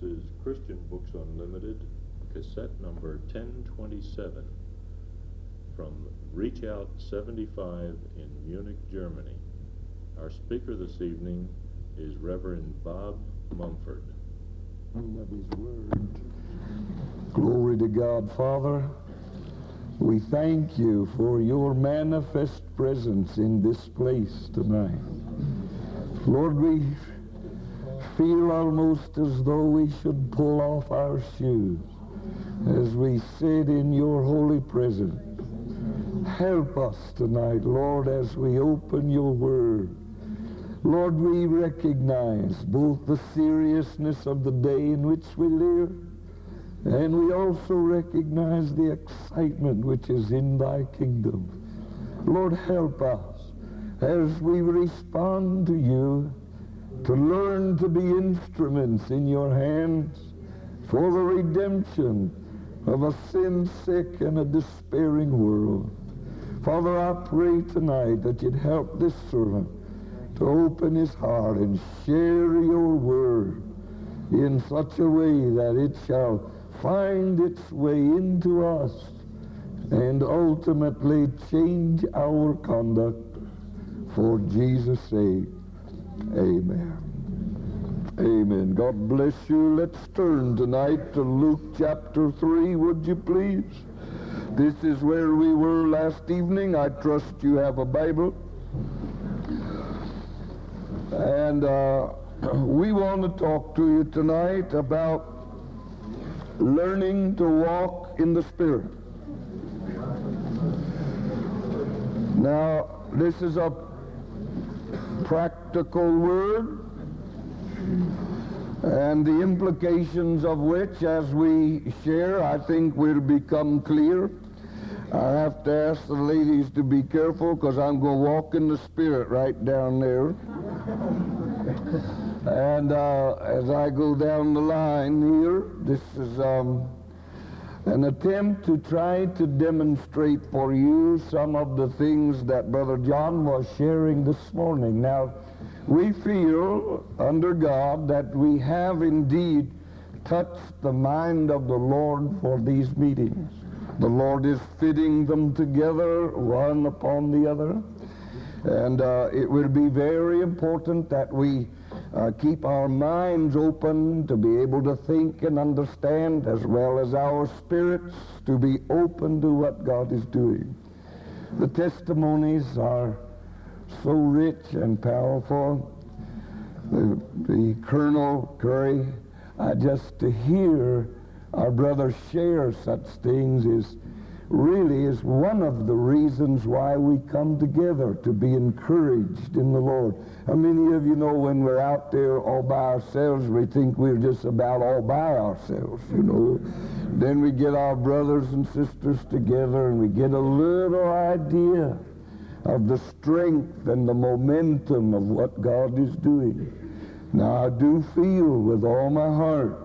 This is Christian Books Unlimited, cassette number 1027 from Reach Out 75 in Munich, Germany. Our speaker this evening is Reverend Bob Mumford. of his word. Glory to God, Father. We thank you for your manifest presence in this place tonight. Lord, we feel almost as though we should pull off our shoes as we sit in your holy presence. Help us tonight, Lord, as we open your word. Lord, we recognize both the seriousness of the day in which we live, and we also recognize the excitement which is in thy kingdom. Lord, help us as we respond to you to learn to be instruments in your hands for the redemption of a sin-sick and a despairing world. Father, I pray tonight that you'd help this servant to open his heart and share your word in such a way that it shall find its way into us and ultimately change our conduct for Jesus' sake. Amen. Amen. God bless you. Let's turn tonight to Luke chapter 3, would you please? This is where we were last evening. I trust you have a Bible. And uh, we want to talk to you tonight about learning to walk in the Spirit. Now, this is a practical word, and the implications of which, as we share, I think will become clear. I have to ask the ladies to be careful because I'm going to walk in the Spirit right down there. and uh, as I go down the line here, this is um, an attempt to try to demonstrate for you some of the things that Brother John was sharing this morning. Now, we feel under God that we have indeed touched the mind of the Lord for these meetings. The Lord is fitting them together one upon the other. And uh, it will be very important that we uh, keep our minds open to be able to think and understand, as well as our spirits to be open to what God is doing. The testimonies are so rich and powerful. The, the Colonel Curry, uh, just to hear our brother share such things is really is one of the reasons why we come together to be encouraged in the Lord. How many of you know when we're out there all by ourselves, we think we're just about all by ourselves, you know? Then we get our brothers and sisters together and we get a little idea of the strength and the momentum of what God is doing. Now, I do feel with all my heart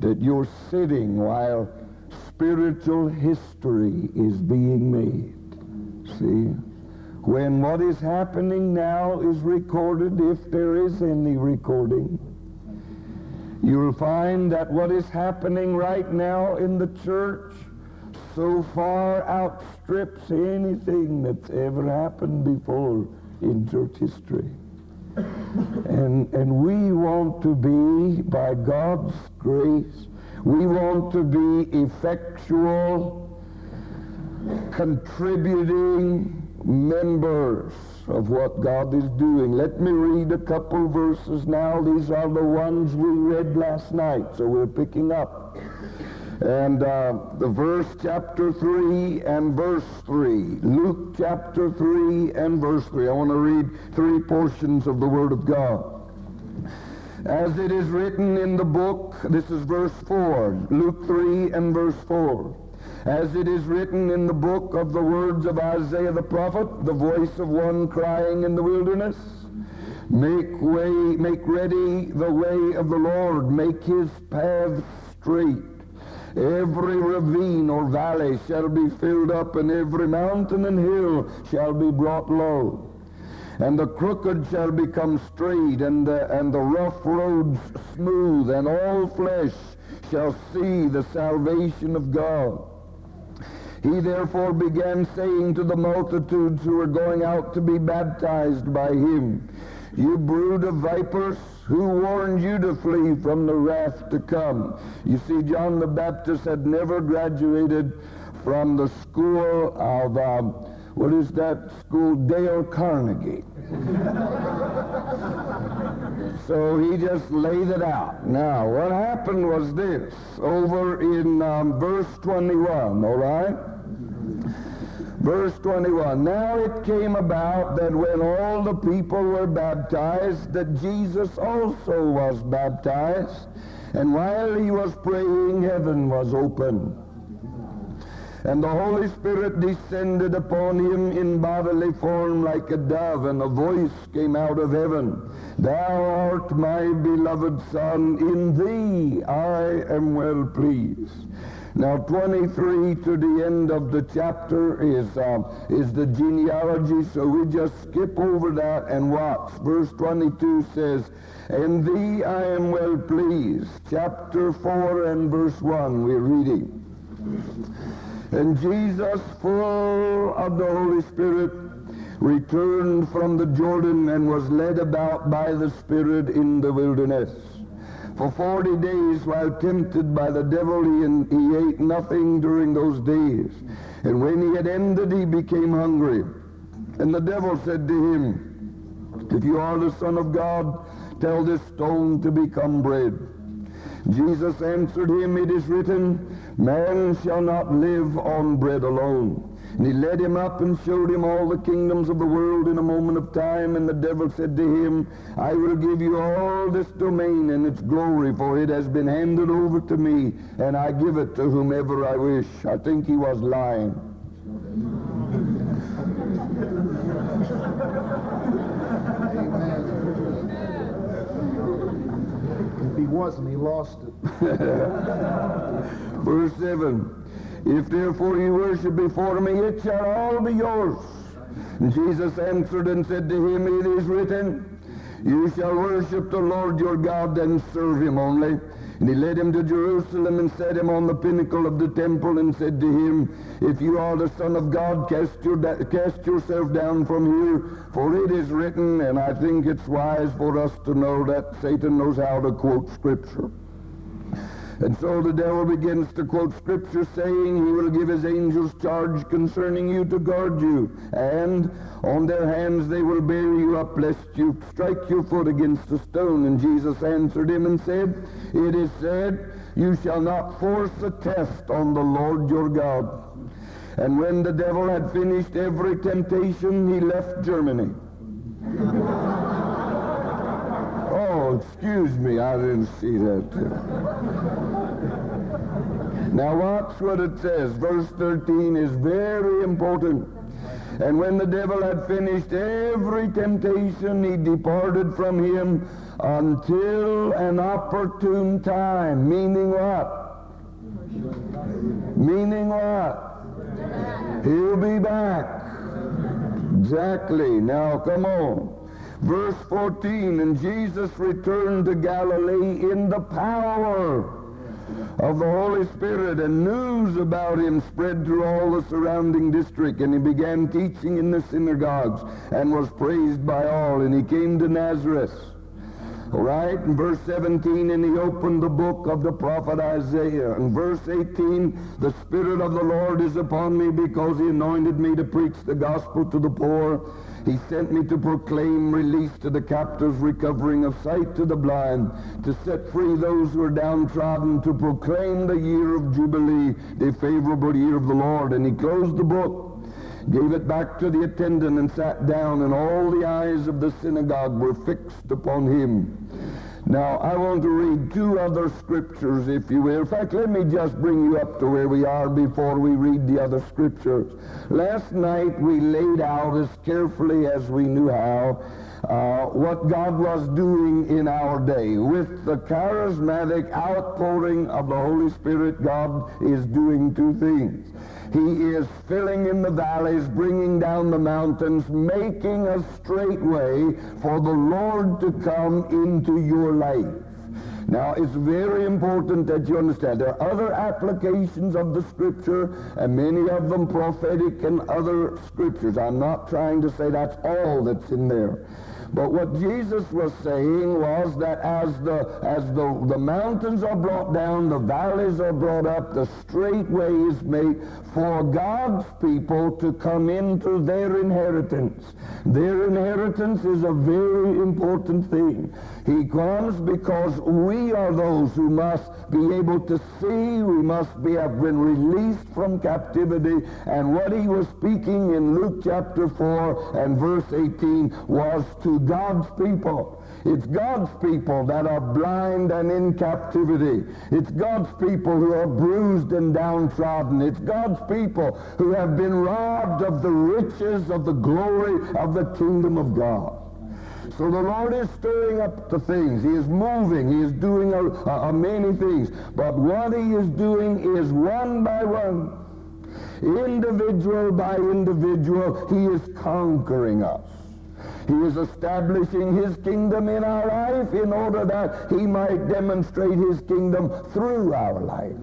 that you're sitting while spiritual history is being made. See? When what is happening now is recorded, if there is any recording, you'll find that what is happening right now in the church so far outstrips anything that's ever happened before in church history. And, and we want to be, by God's grace, we want to be effectual, contributing members of what God is doing. Let me read a couple verses now. These are the ones we read last night, so we're picking up. And uh, the verse chapter 3 and verse 3. Luke chapter 3 and verse 3. I want to read three portions of the Word of God. As it is written in the book, this is verse 4, Luke 3 and verse 4. As it is written in the book of the words of Isaiah the prophet, the voice of one crying in the wilderness, Make way, make ready the way of the Lord, make his path straight. Every ravine or valley shall be filled up, and every mountain and hill shall be brought low. And the crooked shall become straight, and the, and the rough roads smooth, and all flesh shall see the salvation of God. He therefore began saying to the multitudes who were going out to be baptized by him, You brood of vipers, who warned you to flee from the wrath to come? You see, John the Baptist had never graduated from the school of, um, what is that school? Dale Carnegie. so he just laid it out. Now, what happened was this, over in um, verse 21, all right? Verse 21, Now it came about that when all the people were baptized, that Jesus also was baptized. And while he was praying, heaven was opened and the Holy Spirit descended upon him in bodily form like a dove, and a voice came out of heaven. Thou art my beloved Son, in thee I am well pleased. Now 23 to the end of the chapter is, uh, is the genealogy, so we just skip over that and watch. Verse 22 says, In thee I am well pleased. Chapter 4 and verse 1 we're reading. And Jesus, full of the Holy Spirit, returned from the Jordan and was led about by the Spirit in the wilderness. For forty days, while tempted by the devil, he, he ate nothing during those days. And when he had ended, he became hungry. And the devil said to him, If you are the Son of God, tell this stone to become bread. Jesus answered him, It is written, Man shall not live on bread alone. And he led him up and showed him all the kingdoms of the world in a moment of time. And the devil said to him, I will give you all this domain and its glory, for it has been handed over to me, and I give it to whomever I wish. I think he was lying. If he wasn't, he lost it. Verse 7. If therefore you worship before me, it shall all be yours. And Jesus answered and said to him, It is written, You shall worship the Lord your God and serve him only. And he led him to Jerusalem and set him on the pinnacle of the temple and said to him, If you are the Son of God, cast, your cast yourself down from here, for it is written, and I think it's wise for us to know that Satan knows how to quote Scripture. And so the devil begins to quote scripture saying he will give his angels charge concerning you to guard you. And on their hands they will bear you up lest you strike your foot against a stone. And Jesus answered him and said, It is said, you shall not force a test on the Lord your God. And when the devil had finished every temptation, he left Germany. oh, excuse me, I didn't see that. Now watch what it says. Verse 13 is very important. And when the devil had finished every temptation, he departed from him until an opportune time. Meaning what? Meaning what? He'll be back. Exactly. Now come on. Verse 14, and Jesus returned to Galilee in the power of the Holy Spirit, and news about him spread through all the surrounding district. And he began teaching in the synagogues and was praised by all. And he came to Nazareth. All right, in verse 17, and he opened the book of the prophet Isaiah. In verse 18, the Spirit of the Lord is upon me because he anointed me to preach the gospel to the poor. He sent me to proclaim release to the captives, recovering of sight to the blind, to set free those who are downtrodden, to proclaim the year of Jubilee, the favorable year of the Lord. And he closed the book, gave it back to the attendant, and sat down, and all the eyes of the synagogue were fixed upon him. Now, I want to read two other scriptures, if you will. In fact, let me just bring you up to where we are before we read the other scriptures. Last night, we laid out as carefully as we knew how uh, what God was doing in our day. With the charismatic outpouring of the Holy Spirit, God is doing two things. He is filling in the valleys, bringing down the mountains, making a straight way for the Lord to come into your life. Now, it's very important that you understand there are other applications of the Scripture, and many of them prophetic and other Scriptures. I'm not trying to say that's all that's in there. But what Jesus was saying was that as the as the, the mountains are brought down, the valleys are brought up, the straight way is made for God's people to come into their inheritance. Their inheritance is a very important thing. He comes because we are those who must be able to see, we must be have been released from captivity. And what he was speaking in Luke chapter 4 and verse 18 was to God's people. It's God's people that are blind and in captivity. It's God's people who are bruised and downtrodden. It's God's people who have been robbed of the riches of the glory of the kingdom of God. So the Lord is stirring up the things. He is moving. He is doing a, a, a many things. But what he is doing is one by one, individual by individual, he is conquering us. He is establishing his kingdom in our life in order that he might demonstrate his kingdom through our life.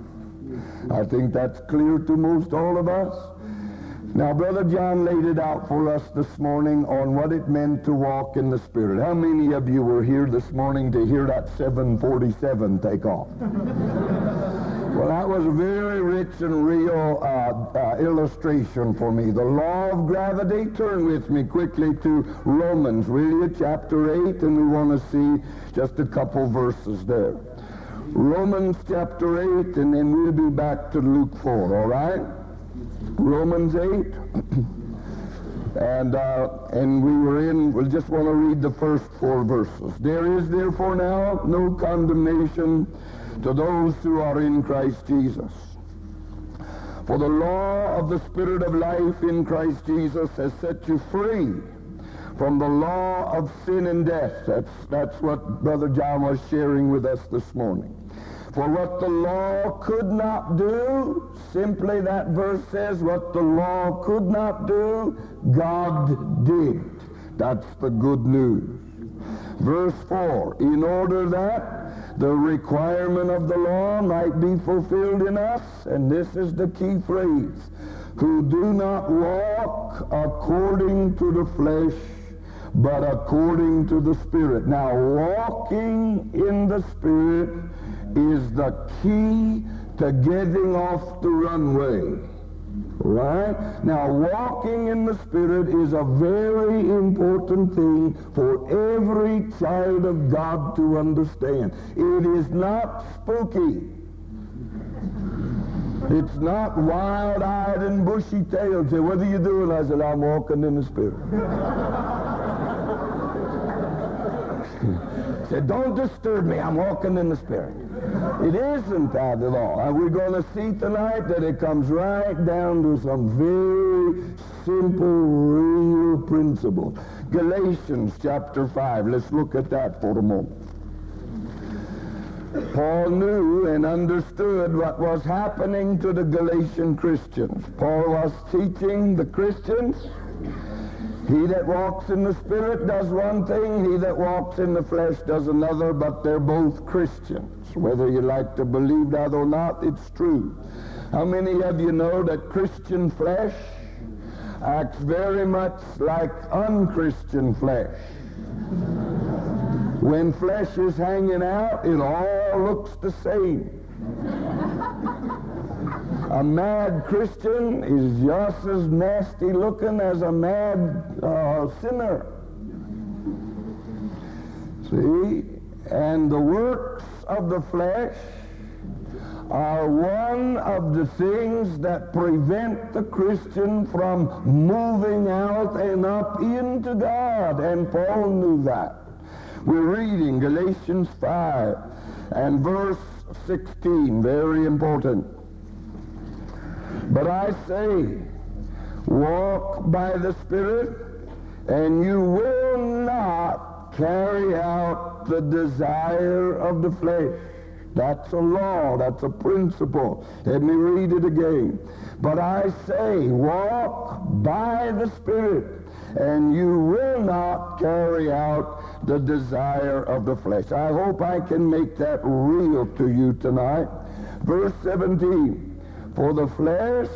I think that's clear to most all of us. Now, Brother John laid it out for us this morning on what it meant to walk in the Spirit. How many of you were here this morning to hear that 747 take off? Well, that was a very rich and real uh, uh, illustration for me. The law of gravity. Turn with me quickly to Romans, will you, chapter 8, and we want to see just a couple verses there. Romans chapter 8, and then we'll be back to Luke 4, all right? Romans 8. and uh, and we were in, we just want to read the first four verses. There is therefore now no condemnation to those who are in Christ Jesus. For the law of the Spirit of life in Christ Jesus has set you free from the law of sin and death. That's, that's what Brother John was sharing with us this morning. For what the law could not do, simply that verse says, what the law could not do, God did. That's the good news. Verse 4, in order that the requirement of the law might be fulfilled in us, and this is the key phrase, who do not walk according to the flesh, but according to the Spirit. Now, walking in the Spirit is the key to getting off the runway. Right? Now, walking in the Spirit is a very important thing for every child of God to understand. It is not spooky. It's not wild-eyed and bushy-tailed. Say, what are you doing? I said, I'm walking in the Spirit. Said, don't disturb me. I'm walking in the Spirit. It isn't that at all. And we're going to see tonight that it comes right down to some very simple, real principles. Galatians chapter 5. Let's look at that for a moment. Paul knew and understood what was happening to the Galatian Christians. Paul was teaching the Christians he that walks in the Spirit does one thing, he that walks in the flesh does another, but they're both Christians. Whether you like to believe that or not, it's true. How many of you know that Christian flesh acts very much like unchristian flesh? When flesh is hanging out, it all looks the same. A mad Christian is just as nasty looking as a mad uh, sinner. See? And the works of the flesh are one of the things that prevent the Christian from moving out and up into God. And Paul knew that. We're reading Galatians 5 and verse 16, very important. But I say, walk by the Spirit, and you will not carry out the desire of the flesh. That's a law. That's a principle. Let me read it again. But I say, walk by the Spirit, and you will not carry out the desire of the flesh. I hope I can make that real to you tonight. Verse 17, for the flesh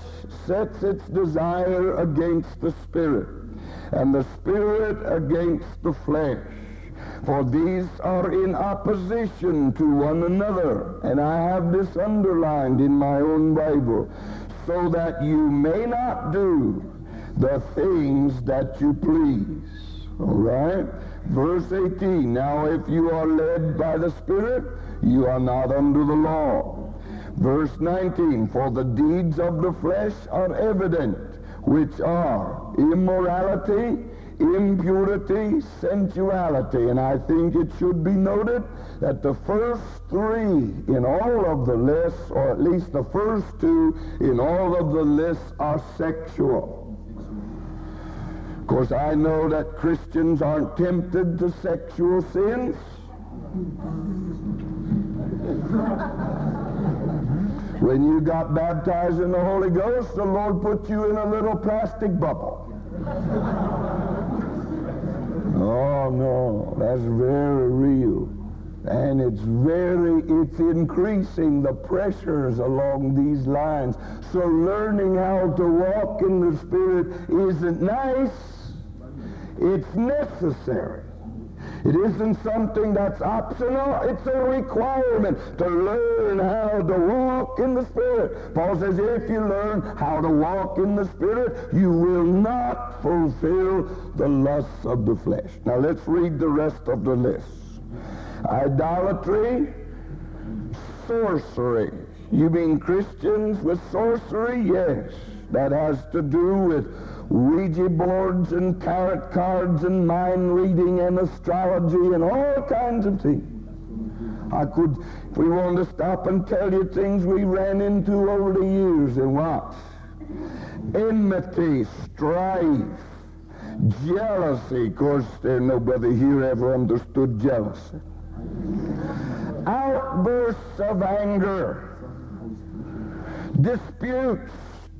sets its desire against the Spirit, and the Spirit against the flesh. For these are in opposition to one another. And I have this underlined in my own Bible. So that you may not do the things that you please. All right? Verse 18. Now if you are led by the Spirit, you are not under the law. Verse 19. For the deeds of the flesh are evident, which are immorality, impurity, sensuality. And I think it should be noted that the first three in all of the lists, or at least the first two in all of the lists, are sexual. Of course, I know that Christians aren't tempted to sexual sins. When you got baptized in the Holy Ghost, the Lord put you in a little plastic bubble. Oh, no, that's very real. And it's very, it's increasing the pressures along these lines. So learning how to walk in the Spirit isn't nice. It's necessary. It isn't something that's optional. It's a requirement to learn how to walk in the Spirit. Paul says if you learn how to walk in the Spirit, you will not fulfill the lusts of the flesh. Now let's read the rest of the list. Idolatry, sorcery. You mean Christians with sorcery? Yes. That has to do with Ouija boards and tarot cards and mind reading and astrology and all kinds of things. I could, if we wanted to stop and tell you things we ran into over the years and what? Enmity, strife, jealousy. Of course, there nobody here ever understood jealousy. Outbursts of anger, disputes,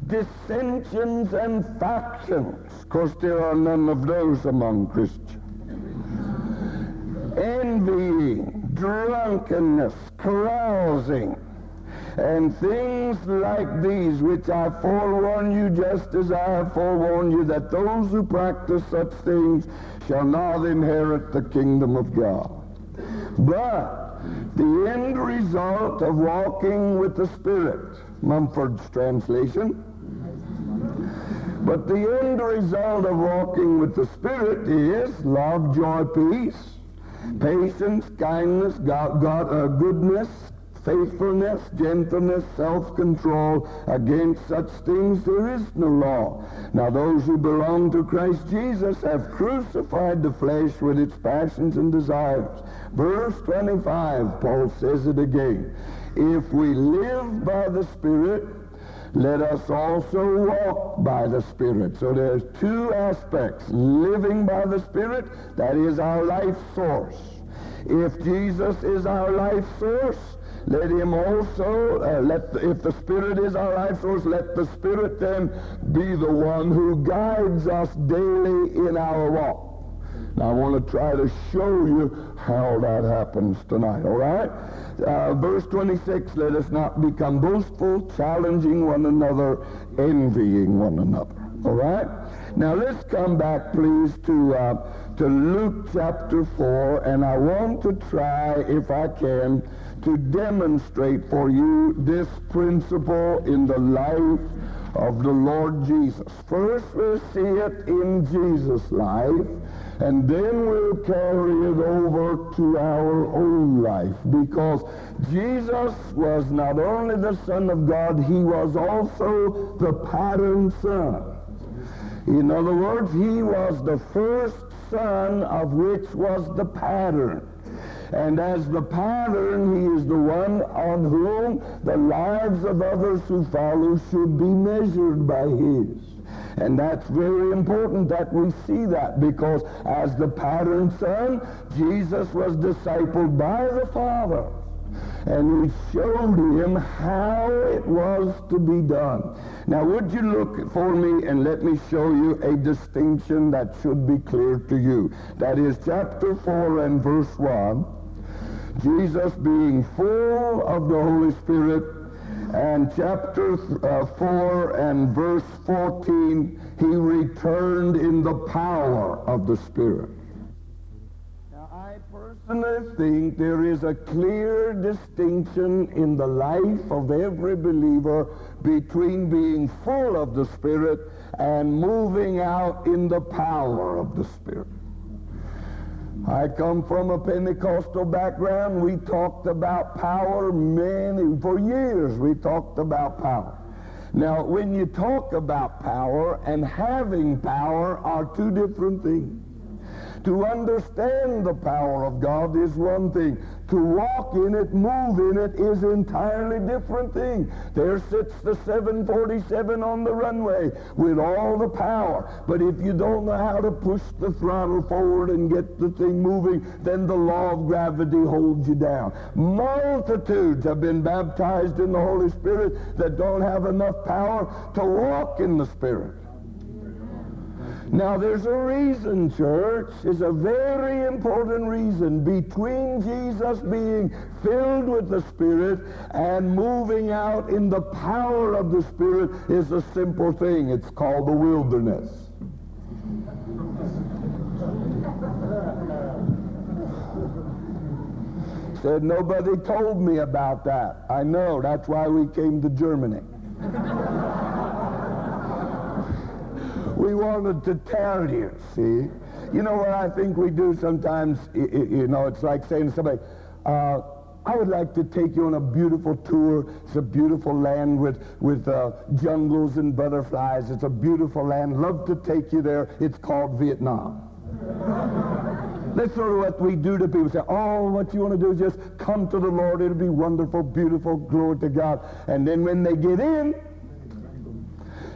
dissensions and factions. Of course, there are none of those among Christians. Envying, drunkenness, carousing, and things like these, which I forewarn you just as I have forewarned you, that those who practice such things shall not inherit the kingdom of God. But the end result of walking with the Spirit, Mumford's translation, but the end result of walking with the Spirit is love, joy, peace, patience, kindness, God, God, uh, goodness, faithfulness, gentleness, self-control. Against such things there is no law. Now those who belong to Christ Jesus have crucified the flesh with its passions and desires. Verse 25, Paul says it again. If we live by the Spirit, let us also walk by the Spirit. So there's two aspects. Living by the Spirit, that is our life source. If Jesus is our life source, let him also, uh, let the, if the Spirit is our life source, let the Spirit then be the one who guides us daily in our walk. Now I want to try to show you how that happens tonight, all right? Uh, verse 26, let us not become boastful, challenging one another, envying one another, all right? Now let's come back, please, to, uh, to Luke chapter 4, and I want to try, if I can, to demonstrate for you this principle in the life of the Lord Jesus. First, we'll see it in Jesus' life, and then we'll carry it over to our own life because Jesus was not only the Son of God, he was also the pattern son. In other words, he was the first son of which was the pattern. And as the pattern, he is the one on whom the lives of others who follow should be measured by his. And that's very important that we see that because as the pattern son, Jesus was discipled by the Father. and he showed him how it was to be done. Now, would you look for me and let me show you a distinction that should be clear to you? That is chapter 4 and verse 1. Jesus being full of the Holy Spirit, and chapter uh, 4 and verse 14, he returned in the power of the Spirit. Now, I personally think there is a clear distinction in the life of every believer between being full of the Spirit and moving out in the power of the Spirit. I come from a Pentecostal background. We talked about power many, for years we talked about power. Now, when you talk about power and having power are two different things. To understand the power of God is one thing. To walk in it, move in it, is an entirely different thing. There sits the 747 on the runway with all the power. But if you don't know how to push the throttle forward and get the thing moving, then the law of gravity holds you down. Multitudes have been baptized in the Holy Spirit that don't have enough power to walk in the Spirit. Now, there's a reason, church. It's a very important reason between Jesus being filled with the Spirit and moving out in the power of the Spirit is a simple thing. It's called the wilderness. Said nobody told me about that. I know. That's why we came to Germany. We wanted to tell you, see? You know what I think we do sometimes? You know, it's like saying to somebody, uh, I would like to take you on a beautiful tour. It's a beautiful land with, with uh, jungles and butterflies. It's a beautiful land. Love to take you there. It's called Vietnam. That's sort of what we do to people. Say, oh, what you want to do is just come to the Lord. It'll be wonderful, beautiful, glory to God. And then when they get in,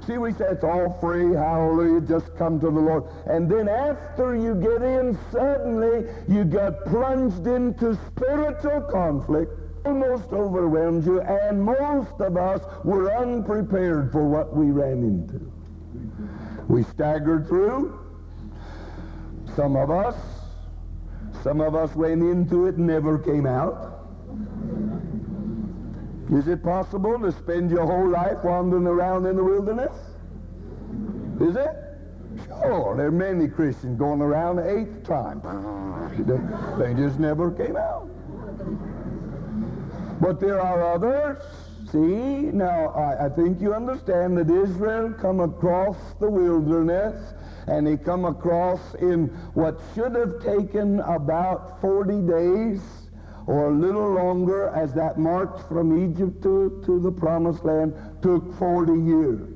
See, we say it's all free, hallelujah, just come to the Lord. And then after you get in, suddenly you got plunged into spiritual conflict, almost overwhelmed you, and most of us were unprepared for what we ran into. We staggered through. Some of us, some of us went into it and never came out. Is it possible to spend your whole life wandering around in the wilderness? Is it? Sure, there are many Christians going around the eighth time. They just never came out. But there are others. See, now I, I think you understand that Israel come across the wilderness and he come across in what should have taken about 40 days or a little longer as that march from Egypt to, to the promised land took 40 years.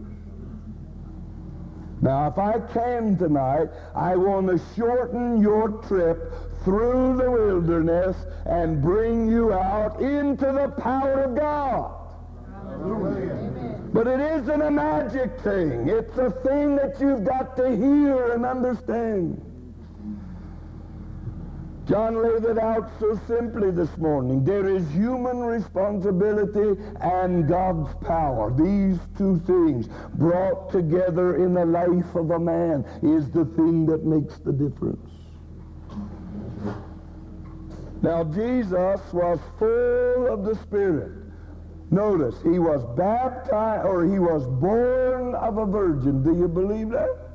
Now, if I can tonight, I want to shorten your trip through the wilderness and bring you out into the power of God. But it isn't a magic thing. It's a thing that you've got to hear and understand. John laid it out so simply this morning. There is human responsibility and God's power. These two things brought together in the life of a man is the thing that makes the difference. Now, Jesus was full of the Spirit. Notice, he was baptized, or he was born of a virgin. Do you believe that?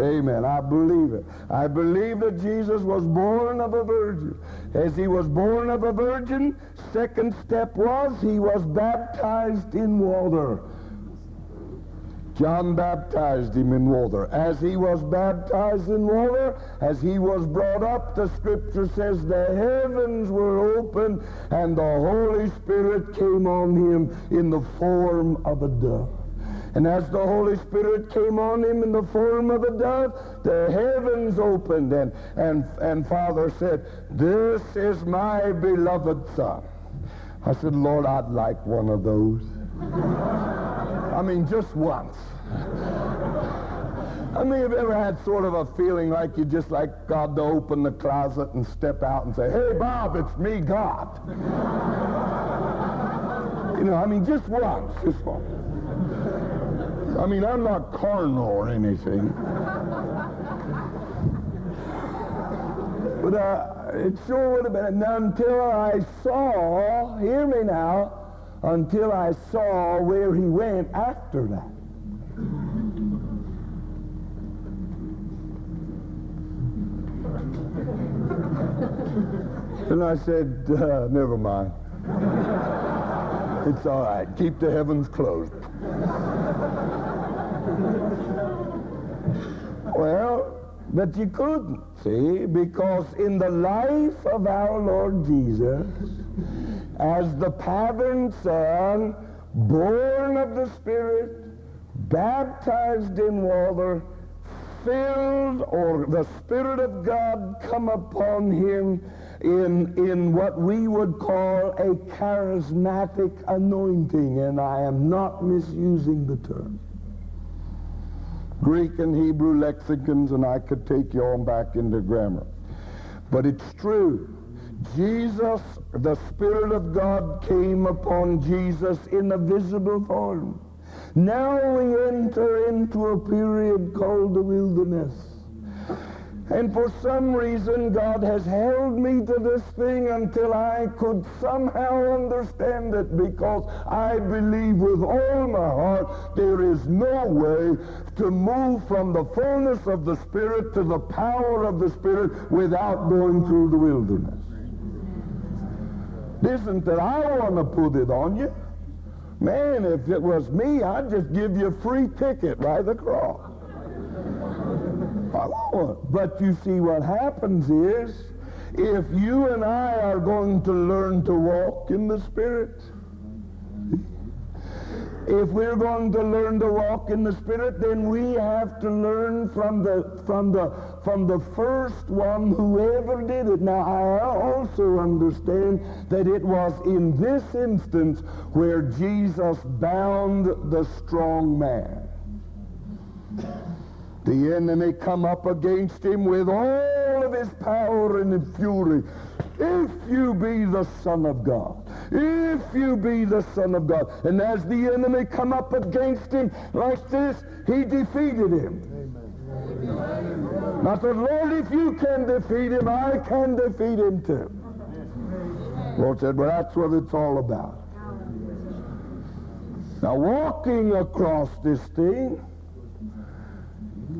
Amen. I believe it. I believe that Jesus was born of a virgin. As he was born of a virgin, second step was he was baptized in water. John baptized him in water. As he was baptized in water, as he was brought up, the scripture says the heavens were open and the Holy Spirit came on him in the form of a dove. And as the Holy Spirit came on him in the form of a dove, the heavens opened, and, and, and Father said, This is my beloved Son. I said, Lord, I'd like one of those. I mean, just once. I mean, have you ever had sort of a feeling like you just like God to open the closet and step out and say, hey, Bob, it's me, God. you know, I mean, just once, just once. I mean, I'm not carnal or anything. But uh, it sure would have been until I saw, hear me now, until I saw where he went after that. And I said, uh, never mind. It's all right. Keep the heavens closed. Well, but you couldn't, see, because in the life of our Lord Jesus, as the pattern son, born of the Spirit, baptized in water, filled, or the Spirit of God come upon him in, in what we would call a charismatic anointing, and I am not misusing the term. Greek and Hebrew lexicons, and I could take you on back into grammar. But it's true. Jesus, the Spirit of God came upon Jesus in a visible form. Now we enter into a period called the wilderness. And for some reason, God has held me to this thing until I could somehow understand it because I believe with all my heart there is no way to move from the fullness of the Spirit to the power of the Spirit without going through the wilderness. It isn't that I want to put it on you. Man, if it was me, I'd just give you a free ticket right across. But you see, what happens is, if you and I are going to learn to walk in the Spirit, if we're going to learn to walk in the Spirit, then we have to learn from the from the from the first one who ever did it. Now I also understand that it was in this instance where Jesus bound the strong man. The enemy come up against him with all of his power and fury. If you be the Son of God, if you be the Son of God. And as the enemy come up against him like this, he defeated him. Amen. Now said, Lord, if you can defeat him, I can defeat him too. Lord said, well, that's what it's all about. Now, walking across this thing,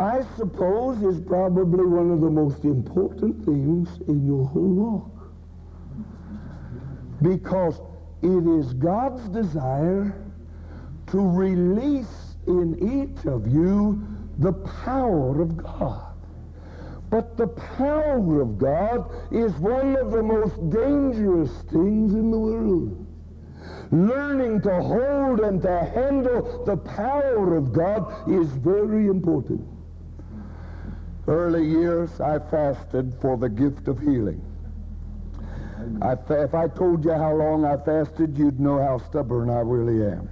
I suppose is probably one of the most important things in your whole walk. Because it is God's desire to release in each of you the power of God. But the power of God is one of the most dangerous things in the world. Learning to hold and to handle the power of God is very important. Early years, I fasted for the gift of healing. I, if I told you how long I fasted, you'd know how stubborn I really am.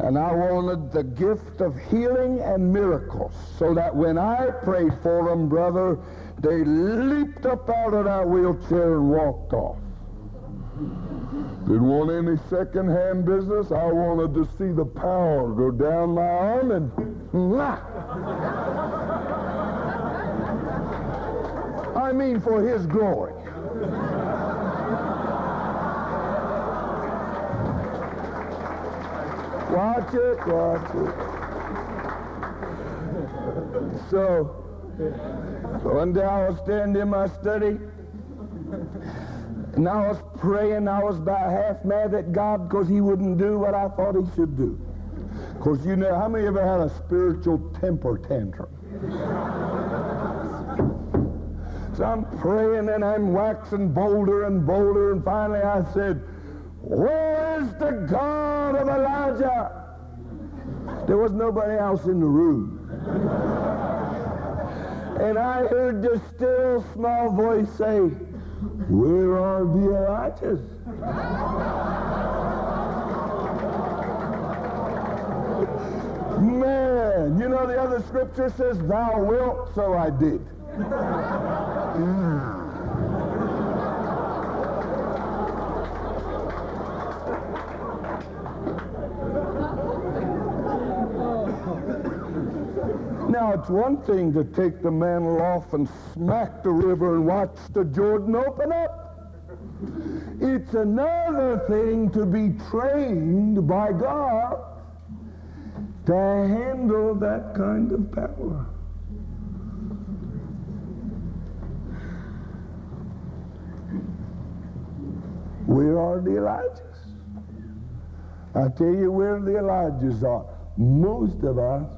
And I wanted the gift of healing and miracles so that when I prayed for them, brother, they leaped up out of that wheelchair and walked off. Didn't want any second-hand business. I wanted to see the power go down my arm and... I mean for his glory. Watch it, watch it. So, one day I was standing in my study, and I was praying. I was about half mad at God because he wouldn't do what I thought he should do. Because you know, how many ever had a spiritual temper tantrum? I'm praying and I'm waxing bolder and bolder, and finally I said, where is the God of Elijah? There was nobody else in the room. and I heard the still small voice say, Where are the Elijahs? Man, you know the other scripture says, thou wilt, so I did. Now, it's one thing to take the mantle off and smack the river and watch the Jordan open up. It's another thing to be trained by God to handle that kind of power. Where are the Elijahs? I tell you where the Elijahs are. Most of us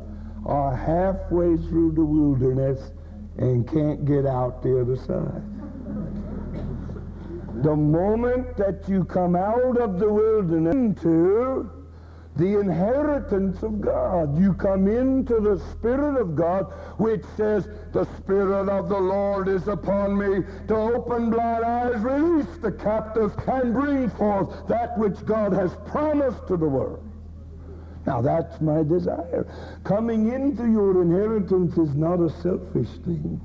are halfway through the wilderness and can't get out the other side. The moment that you come out of the wilderness into the inheritance of God. You come into the Spirit of God, which says, The Spirit of the Lord is upon me to open blind eyes, release the captive, and bring forth that which God has promised to the world. Now that's my desire. Coming into your inheritance is not a selfish thing.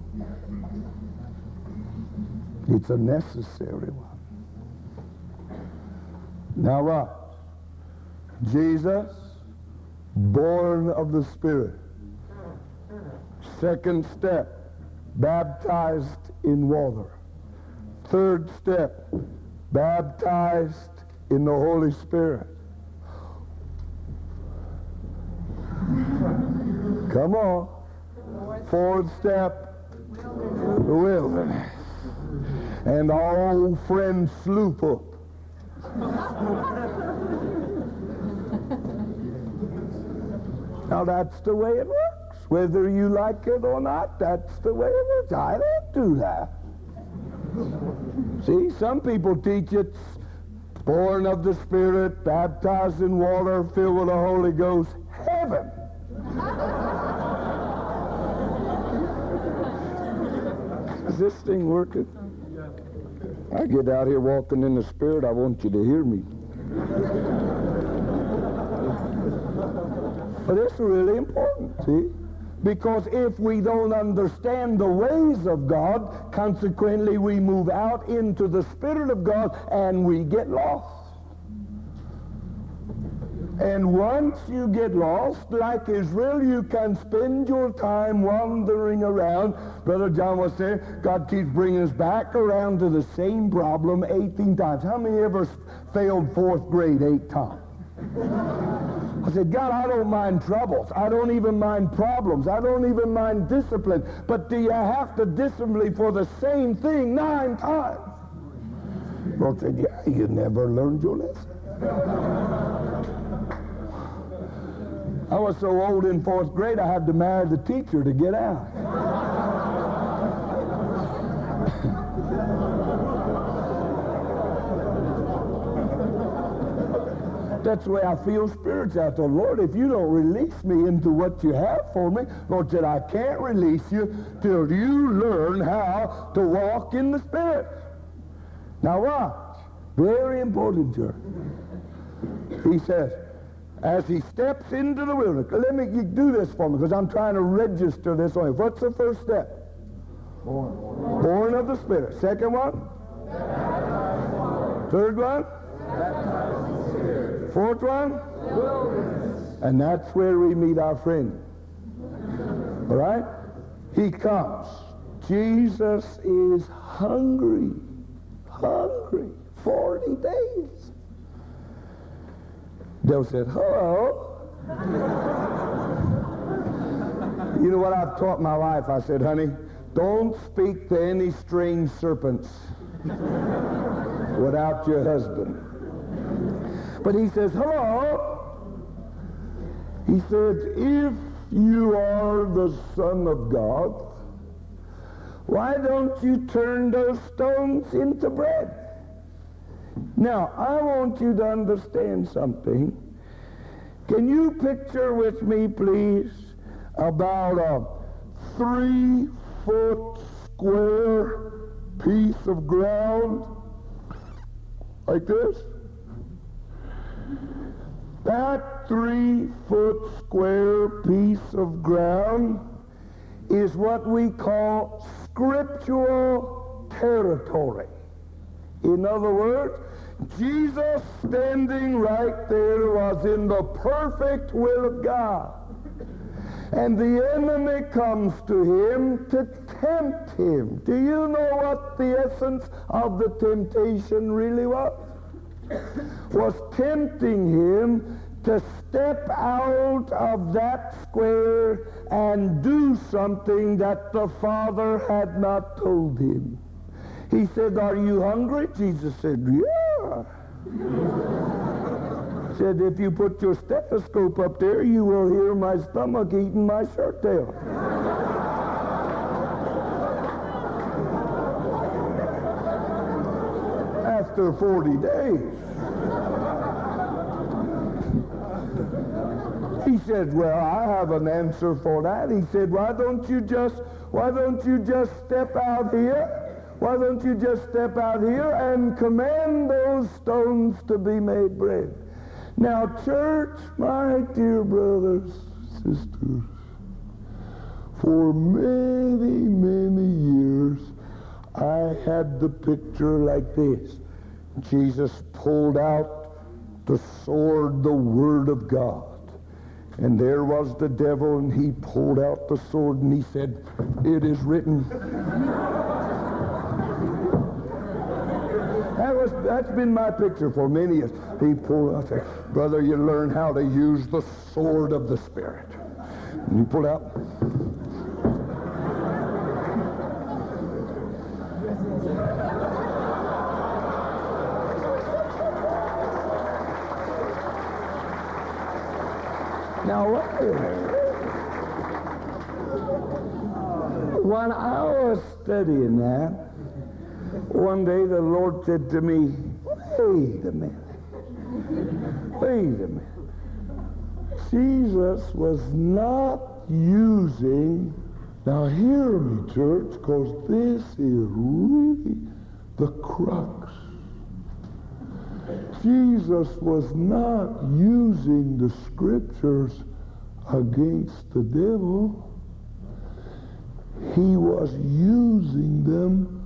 It's a necessary one. Now what? Jesus, born of the Spirit. Second step, baptized in water. Third step, baptized in the Holy Spirit. Come on. Fourth step, the wilderness. And old friend Sloop Now that's the way it works. Whether you like it or not, that's the way it works. I don't do that. See, some people teach it's born of the Spirit, baptized in water, filled with the Holy Ghost. Heaven. Is this thing working? I get out here walking in the Spirit, I want you to hear me. But it's really important, see? Because if we don't understand the ways of God, consequently we move out into the Spirit of God and we get lost. And once you get lost, like Israel, you can spend your time wandering around. Brother John was saying, God keeps bringing us back around to the same problem 18 times. How many ever failed fourth grade eight times? I said, God, I don't mind troubles. I don't even mind problems. I don't even mind discipline. But do you have to discipline for the same thing nine times? Lord said, yeah, you never learned your lesson. I was so old in fourth grade, I had to marry the teacher to get out. That's the way I feel spiritually. I thought, Lord, if you don't release me into what you have for me, Lord said, I can't release you till you learn how to walk in the Spirit. Now watch. Very important, church. He says, as he steps into the wilderness, let me do this for me because I'm trying to register this on you. What's the first step? Born. Born of the Spirit. Second one? Third one? Fourth one? And that's where we meet our friend. All right? He comes. Jesus is hungry. Hungry. 40 days. Devil said, hello. you know what I've taught my wife? I said, honey, don't speak to any strange serpents without your husband. But he says, hello. He said, if you are the Son of God, why don't you turn those stones into bread? Now, I want you to understand something. Can you picture with me, please, about a three-foot square piece of ground like this? That three foot square piece of ground is what we call scriptural territory. In other words, Jesus standing right there was in the perfect will of God. And the enemy comes to him to tempt him. Do you know what the essence of the temptation really was? Was tempting him to step out of that square and do something that the Father had not told him. He said, Are you hungry? Jesus said, Yeah. said, If you put your stethoscope up there, you will hear my stomach eating my shirt tail. After 40 days. He said, well, I have an answer for that. He said, why don't you just, why don't you just step out here? Why don't you just step out here and command those stones to be made bread? Now, church, my dear brothers, sisters, for many, many years, I had the picture like this. Jesus pulled out the sword, the Word of God. And there was the devil, and he pulled out the sword and he said, It is written. that was, that's been my picture for many years. He pulled out, said, Brother, you learn how to use the sword of the Spirit. And he pulled out. Now, when I was studying that, one day the Lord said to me, wait a minute. Wait a minute. Jesus was not using, now hear me, church, because this is really the crux. Jesus was not using the scriptures against the devil. He was using them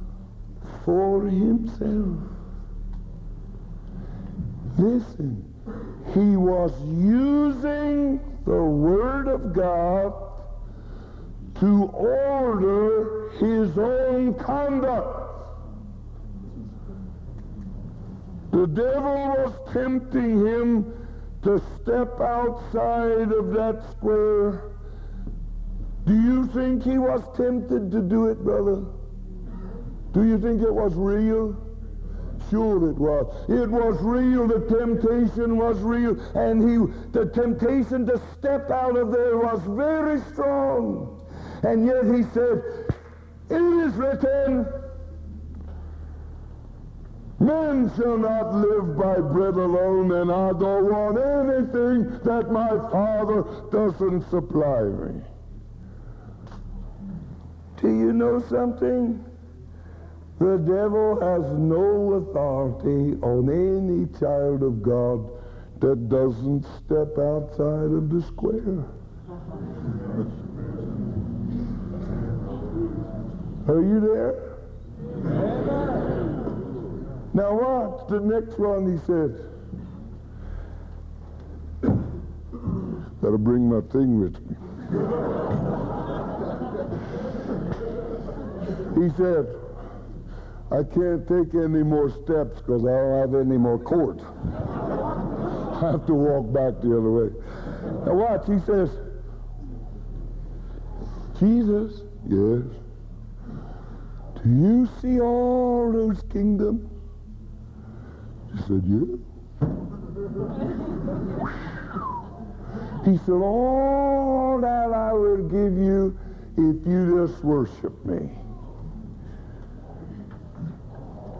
for himself. Listen, he was using the Word of God to order his own conduct. The devil was tempting him to step outside of that square. Do you think he was tempted to do it, brother? Do you think it was real? Sure it was. It was real. The temptation was real. And he, the temptation to step out of there was very strong. And yet he said, it is written, Men shall not live by bread alone, and I don't want anything that my Father doesn't supply me. Do you know something? The devil has no authority on any child of God that doesn't step outside of the square. Are you there? Now watch the next one he said. Gotta bring my thing with me. he said, I can't take any more steps because I don't have any more cord. I have to walk back the other way. Now watch, he says, Jesus, yes. Do you see all those kingdoms? He said, yeah. he said, all that I will give you if you just worship me.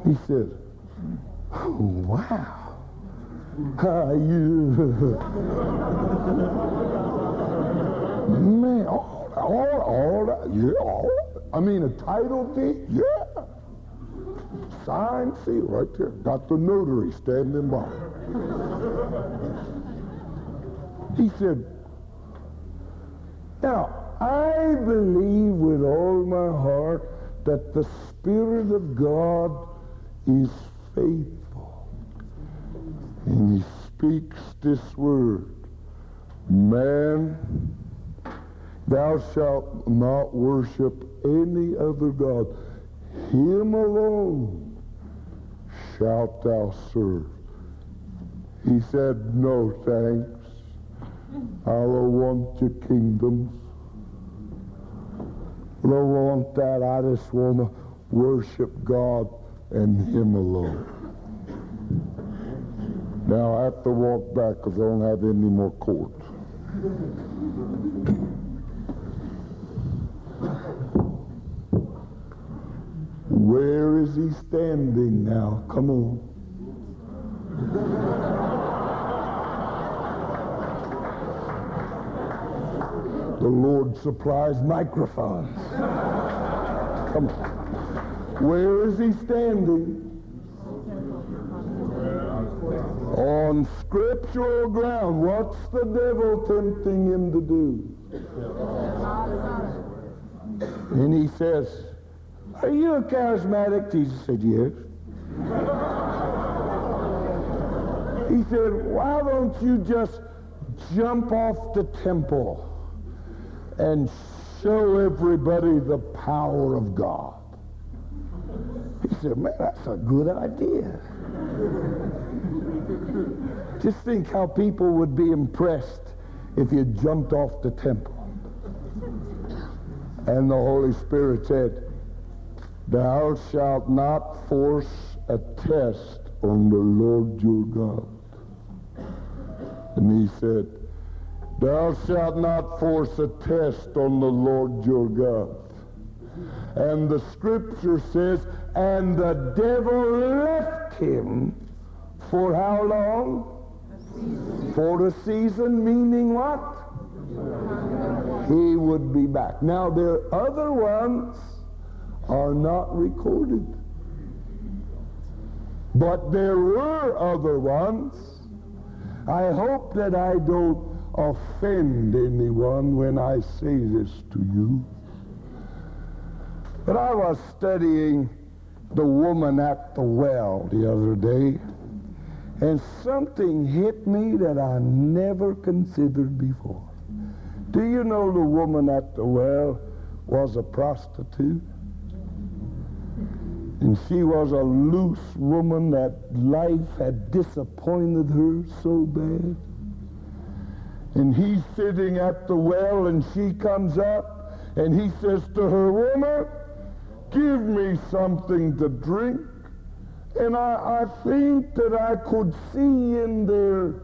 He said, oh, wow. How you? Man, all, all, all yeah, all I mean, a title deed, yeah. Signed, seal right there. Got the notary standing by. He said, now, I believe with all my heart that the Spirit of God is faithful. And he speaks this word, Man, thou shalt not worship any other God. Him alone shalt thou serve. He said, no thanks. I don't want your kingdoms. I don't want that. I just want to worship God and Him alone. Now I have to walk back because I don't have any more cords. Where is he standing now? Come on. the Lord supplies microphones. Come on. Where is he standing? On scriptural ground. What's the devil tempting him to do? And he says, Are you a charismatic? Jesus said, Yes. he said, Why don't you just jump off the temple and show everybody the power of God? He said, Man, that's a good idea. Just think how people would be impressed if you jumped off the temple. And the Holy Spirit said, Thou shalt not force a test on the Lord your God. And he said, Thou shalt not force a test on the Lord your God. And the scripture says, And the devil left him for how long? For a season, meaning what? He would be back. Now, there are other ones are not recorded. But there were other ones. I hope that I don't offend anyone when I say this to you. But I was studying the woman at the well the other day, and something hit me that I never considered before. Do you know the woman at the well was a prostitute? And she was a loose woman that life had disappointed her so bad. And he's sitting at the well and she comes up and he says to her, woman, give me something to drink. And I, I think that I could see in there,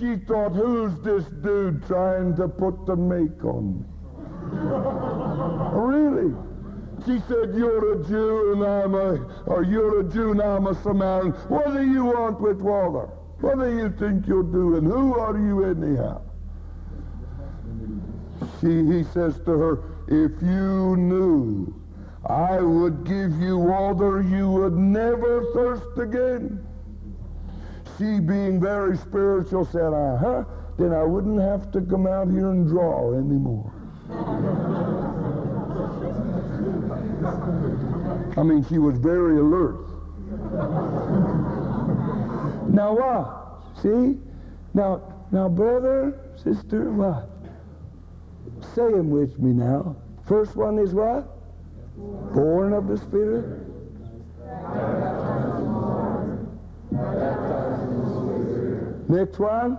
she thought, who's this dude trying to put the make on me? She said, you're a Jew and I'm a, or you're a Jew and I'm a Samaritan. What do you want with water? What do you think you're doing? Who are you anyhow? She, he says to her, if you knew I would give you water, you would never thirst again. She, being very spiritual, said, uh-huh, then I wouldn't have to come out here and draw anymore. I mean, she was very alert. now what? See? Now, now, brother, sister, what? Say them with me now. First one is what? Born of the Spirit. Next one?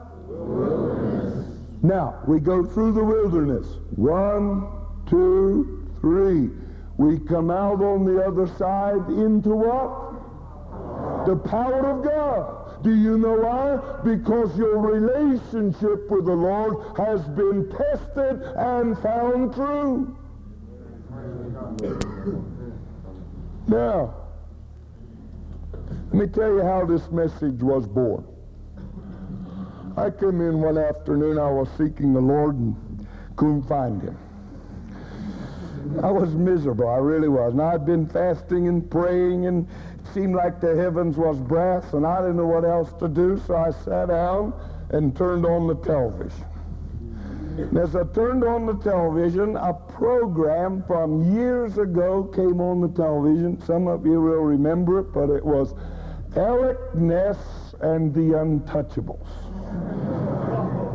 Now, we go through the wilderness. One, two, three. We come out on the other side into what? The power of God. Do you know why? Because your relationship with the Lord has been tested and found true. Now, let me tell you how this message was born. I came in one afternoon, I was seeking the Lord and couldn't find him. I was miserable, I really was. And I'd been fasting and praying and it seemed like the heavens was brass and I didn't know what else to do, so I sat down and turned on the television. And as I turned on the television, a program from years ago came on the television. Some of you will remember it, but it was Alec Ness and the Untouchables.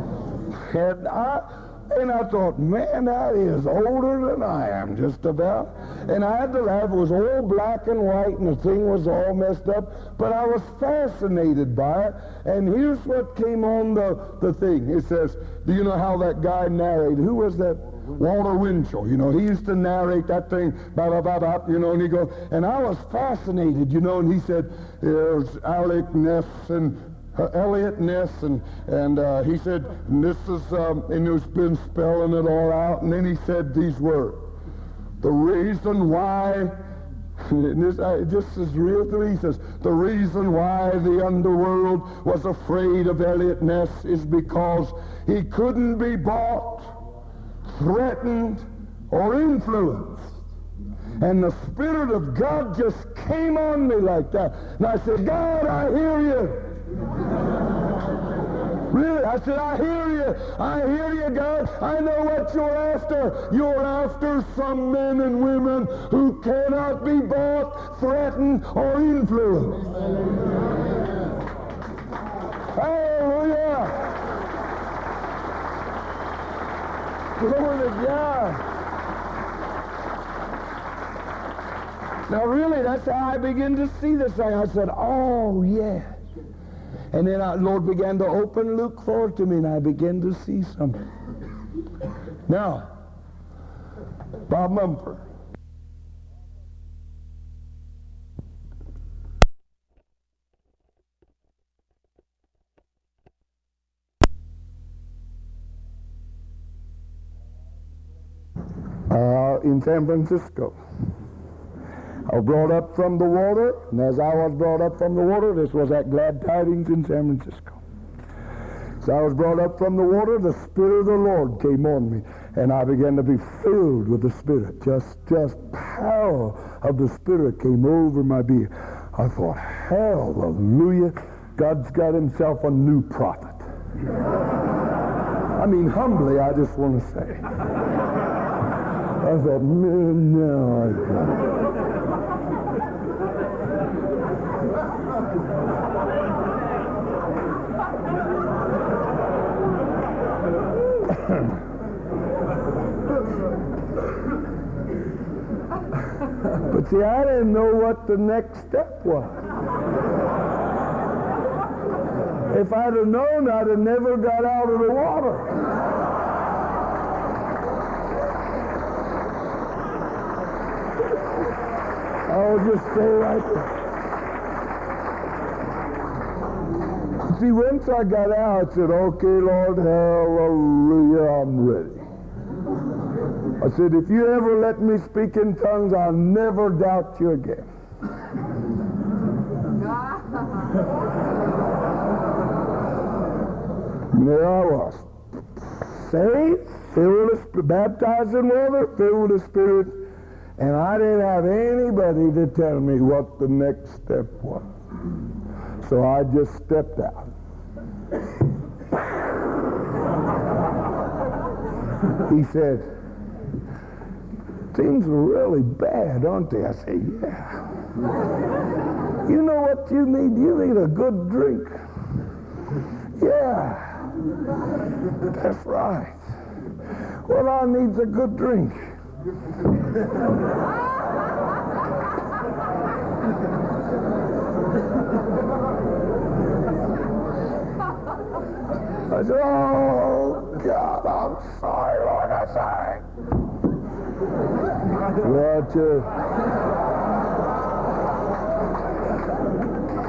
And I, and I thought, man, that is older than I am, just about. And I had to laugh. It was all black and white, and the thing was all messed up. But I was fascinated by it. And here's what came on the, the thing. It says, do you know how that guy narrated? Who was that? Walter Winchell, you know, he used to narrate that thing, blah, blah, blah, blah, you know, and he go, and I was fascinated, you know, and he said, there's Alec Ness and uh, Eliot Ness, and and uh, he said, and this is, um, and he's been spelling it all out, and then he said these words: the reason why. This, uh, this is real to me. He says, the reason why the underworld was afraid of Eliot Ness is because he couldn't be bought, threatened, or influenced. And the Spirit of God just came on me like that. And I said, God, I hear you. Really? I said, I hear you. I hear you, God. I know what you're after. You're after some men and women who cannot be bought, threatened, or influenced. Hallelujah. Glory to God. Now, really, that's how I begin to see this thing. I said, oh, yeah. And then our Lord began to open Luke 4 to me, and I began to see something. Now, Bob Mumford. Uh, in San Francisco. I was brought up from the water, and as I was brought up from the water, this was at Glad Tidings in San Francisco. As I was brought up from the water, the Spirit of the Lord came on me, and I began to be filled with the Spirit. Just, just power of the Spirit came over my being. I thought, hallelujah, God's got himself a new prophet. I mean, humbly, I just want to say. I thought, man, no, I But see, I didn't know what the next step was. If I'd have known, I'd have never got out of the water. I'll just stay right there. See, once I got out, I said, okay, Lord, hallelujah, I'm ready. I said, if you ever let me speak in tongues, I'll never doubt you again. There I was. Saved, filled with, baptized in water, filled with the Spirit, and I didn't have anybody to tell me what the next step was. So I just stepped out. He said, things are really bad, aren't they? I said, yeah. you know what you need? You need a good drink. Yeah. That's right. Well, I needs a good drink. I said, oh, God, I'm sorry, Lord, I'm sorry. What, uh,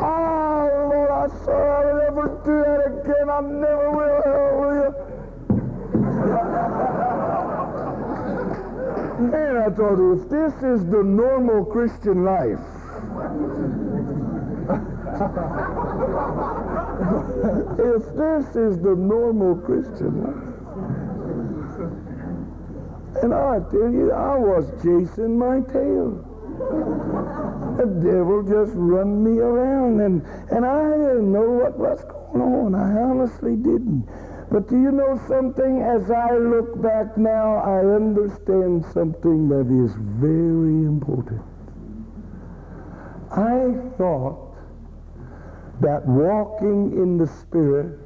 oh, Lord, I'm sorry I'll never do that again. I never will, hallelujah. Man, I thought, if this is the normal Christian life, if this is the normal Christian life, and I tell you, I was chasing my tail. the devil just run me around, and, and I didn't know what was going on. I honestly didn't. But do you know something? As I look back now, I understand something that is very important. I thought that walking in the Spirit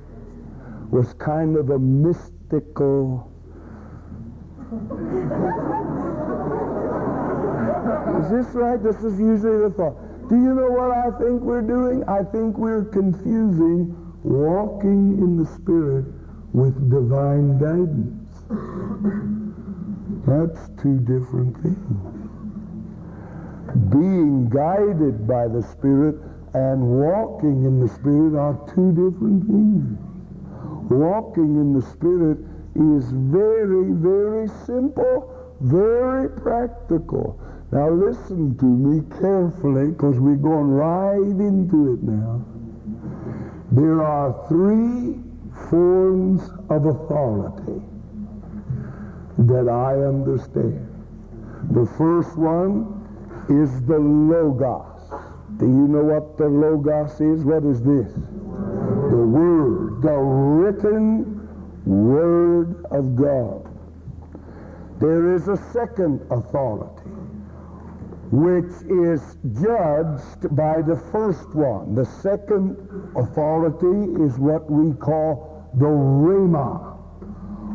was kind of a mystical. is this right? This is usually the thought. Do you know what I think we're doing? I think we're confusing walking in the Spirit with divine guidance. That's two different things. Being guided by the Spirit and walking in the Spirit are two different things. Walking in the Spirit is very, very simple, very practical. Now listen to me carefully because we're going right into it now. There are three forms of authority that I understand. The first one is the Logos. Do you know what the Logos is? What is this? The Word, the written Word of God. There is a second authority, which is judged by the first one. The second authority is what we call the Rhema,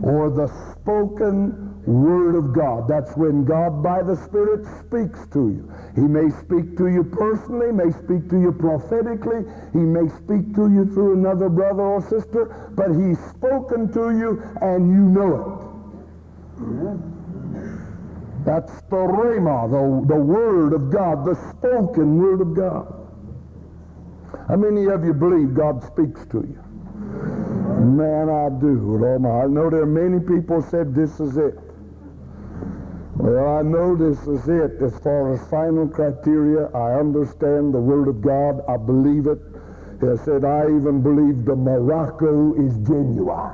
or the spoken Word of God. That's when God by the Spirit speaks to you. He may speak to you personally, may speak to you prophetically, he may speak to you through another brother or sister, but he's spoken to you and you know it. That's the Rhema, the, the Word of God, the spoken Word of God. How many of you believe God speaks to you? Man, I do all my heart. I know there are many people said this is it. Well, I know this is it as far as final criteria. I understand the Word of God. I believe it. He said, I even believe the Morocco is genuine.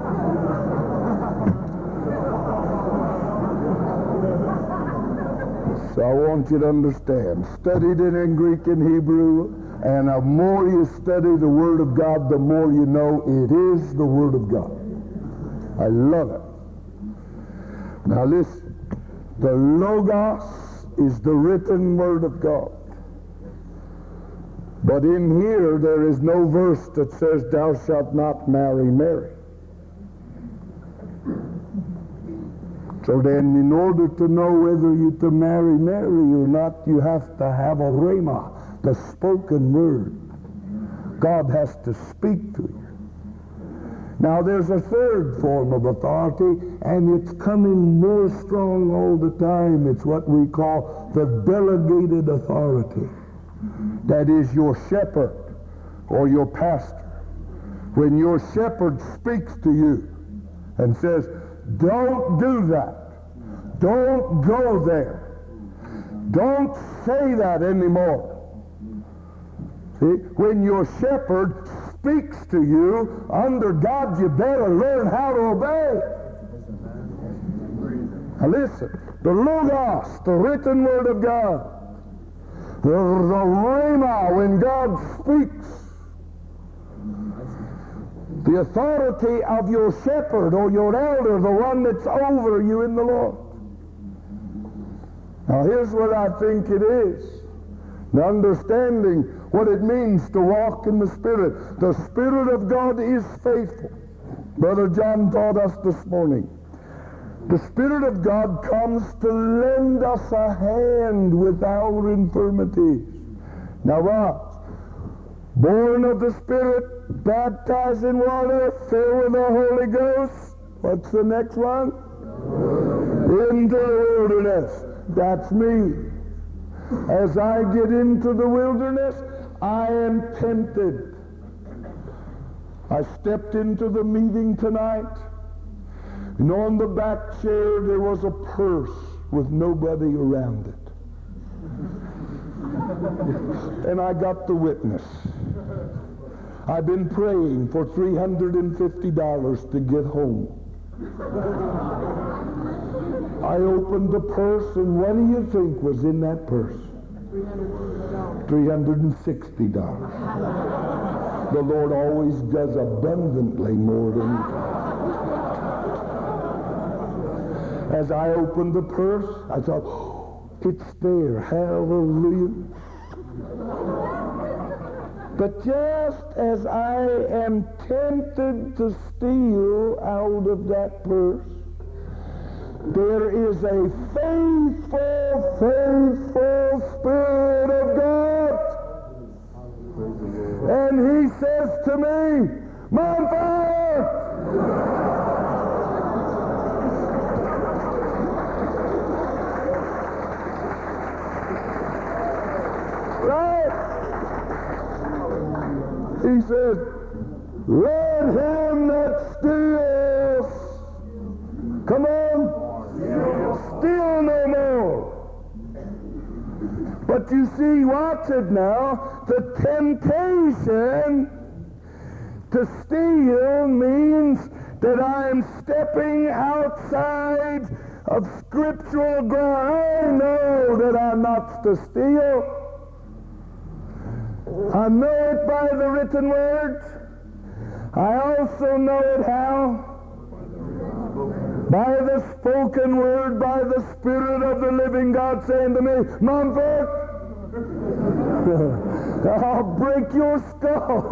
so I want you to understand. Studied it in Greek and Hebrew, and the more you study the Word of God, the more you know it is the Word of God. I love it. Now listen. The Logos is the written Word of God. But in here, there is no verse that says, Thou shalt not marry Mary. So then, in order to know whether you're to marry Mary or not, you have to have a rhema, the spoken word. God has to speak to you. Now there's a third form of authority, and it's coming more strong all the time. It's what we call the delegated authority. That is your shepherd or your pastor. When your shepherd speaks to you and says, don't do that. Don't go there. Don't say that anymore. See, when your shepherd speaks to you, under God, you better learn how to obey. Now listen, the Logos, the written word of God, the, the Rhema, when God speaks, the authority of your shepherd or your elder, the one that's over you in the Lord. Now here's what I think it is. The understanding what it means to walk in the Spirit. The Spirit of God is faithful. Brother John taught us this morning. The Spirit of God comes to lend us a hand with our infirmities. Now what? Born of the Spirit, baptized in water, filled with the Holy Ghost. What's the next one? Into the wilderness. That's me. As I get into the wilderness, I am tempted. I stepped into the meeting tonight, and on the back chair there was a purse with nobody around it. and I got the witness. I've been praying for $350 to get home. I opened the purse, and what do you think was in that purse? $360. The Lord always does abundantly more than As I opened the purse, I thought, oh, it's there. Hallelujah. But just as I am tempted to steal out of that purse, there is a faithful, faithful Spirit of God. And he says to me, right? He said, let him that steals, come on, steal no more. But you see, watch it now, the temptation to steal means that I am stepping outside of scriptural ground. I know that I'm not to steal. I know it by the written word. I also know it how? By the spoken word, by the Spirit of the living God saying to me, Mumford, I'll break your skull.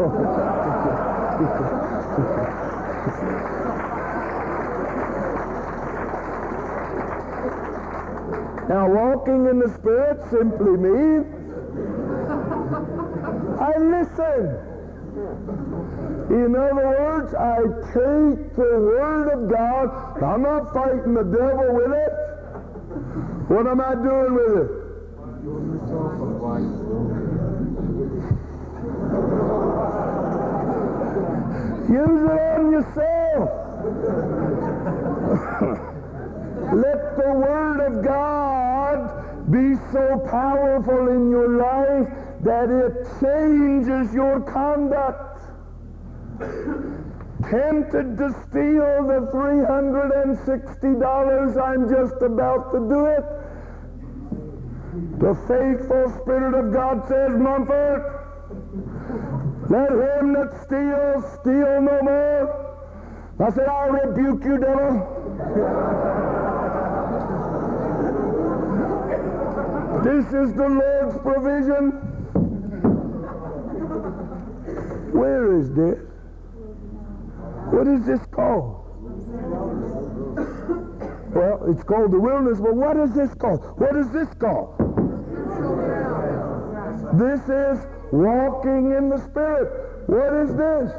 now, walking in the Spirit simply means I listen. In other words, I take the Word of God. I'm not fighting the devil with it. What am I doing with it? Use it on yourself. Let the Word of God be so powerful in your life that it changes your conduct. Tempted to steal the $360, I'm just about to do it. The faithful Spirit of God says, Mumford, let him that steals steal no more. I said, I'll rebuke you, devil. this is the Lord's provision. Where is this? What is this called? Well, it's called the wilderness, but what is this called? What is this called? This is walking in the Spirit. What is this?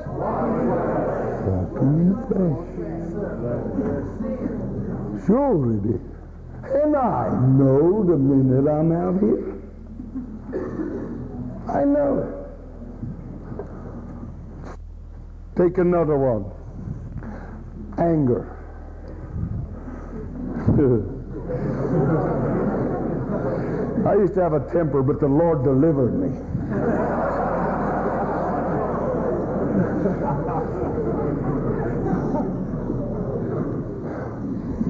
Walking in the flesh. Sure it is. And I know the minute I'm out here. I know it. Take another one. Anger. I used to have a temper, but the Lord delivered me.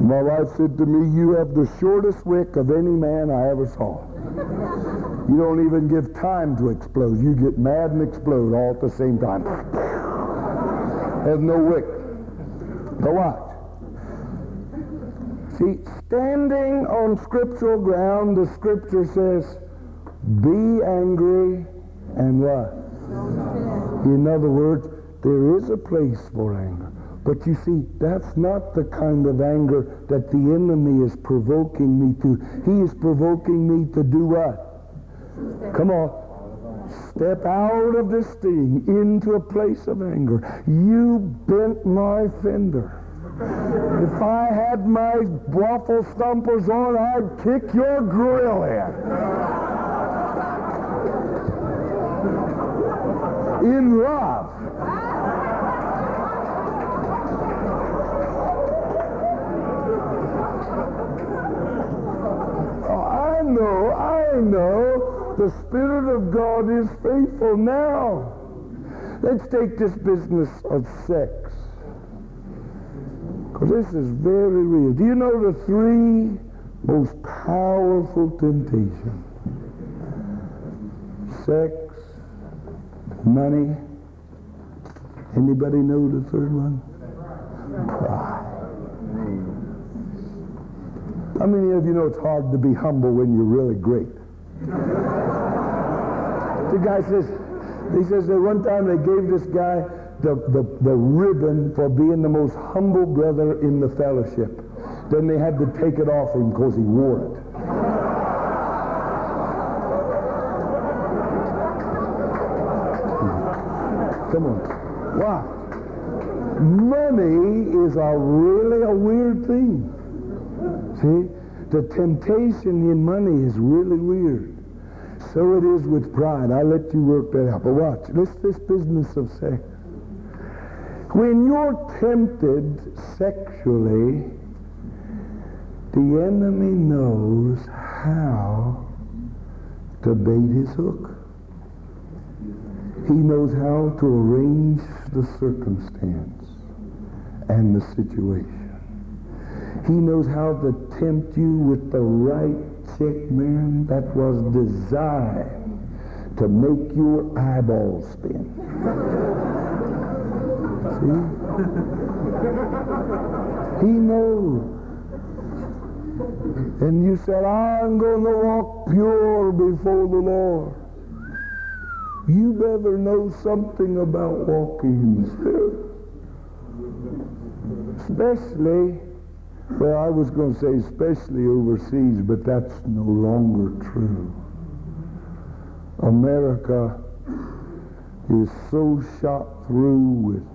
My wife said to me, You have the shortest wick of any man I ever saw. You don't even give time to explode. You get mad and explode all at the same time. Has no wick. Now what? See, standing on scriptural ground, the scripture says, be angry and what? In other words, there is a place for anger. But you see, that's not the kind of anger that the enemy is provoking me to. He is provoking me to do what? Come on. Step out of this thing into a place of anger. You bent my fender. If I had my waffle stompers on, I'd kick your grill in. In love. Oh, I know, I know the Spirit of God is faithful now. Let's take this business of sex. Because this is very real. Do you know the three most powerful temptations? Sex, money. Anybody know the third one? Pride. How many of you know it's hard to be humble when you're really great? The guy says, he says that one time they gave this guy the, the, the ribbon for being the most humble brother in the fellowship. Then they had to take it off him because he wore it. Come on. Why? Money is a really a weird thing. See? The temptation in money is really weird. So it is with pride. I'll let you work that out. But watch. This, this business of sex. When you're tempted sexually, the enemy knows how to bait his hook. He knows how to arrange the circumstance and the situation. He knows how to tempt you with the right chick, man, that was designed to make your eyeballs spin. See? He knows. And you said, I'm going to walk pure before the Lord. You better know something about walking. Especially, well, I was going to say especially overseas, but that's no longer true. America is so shot through with,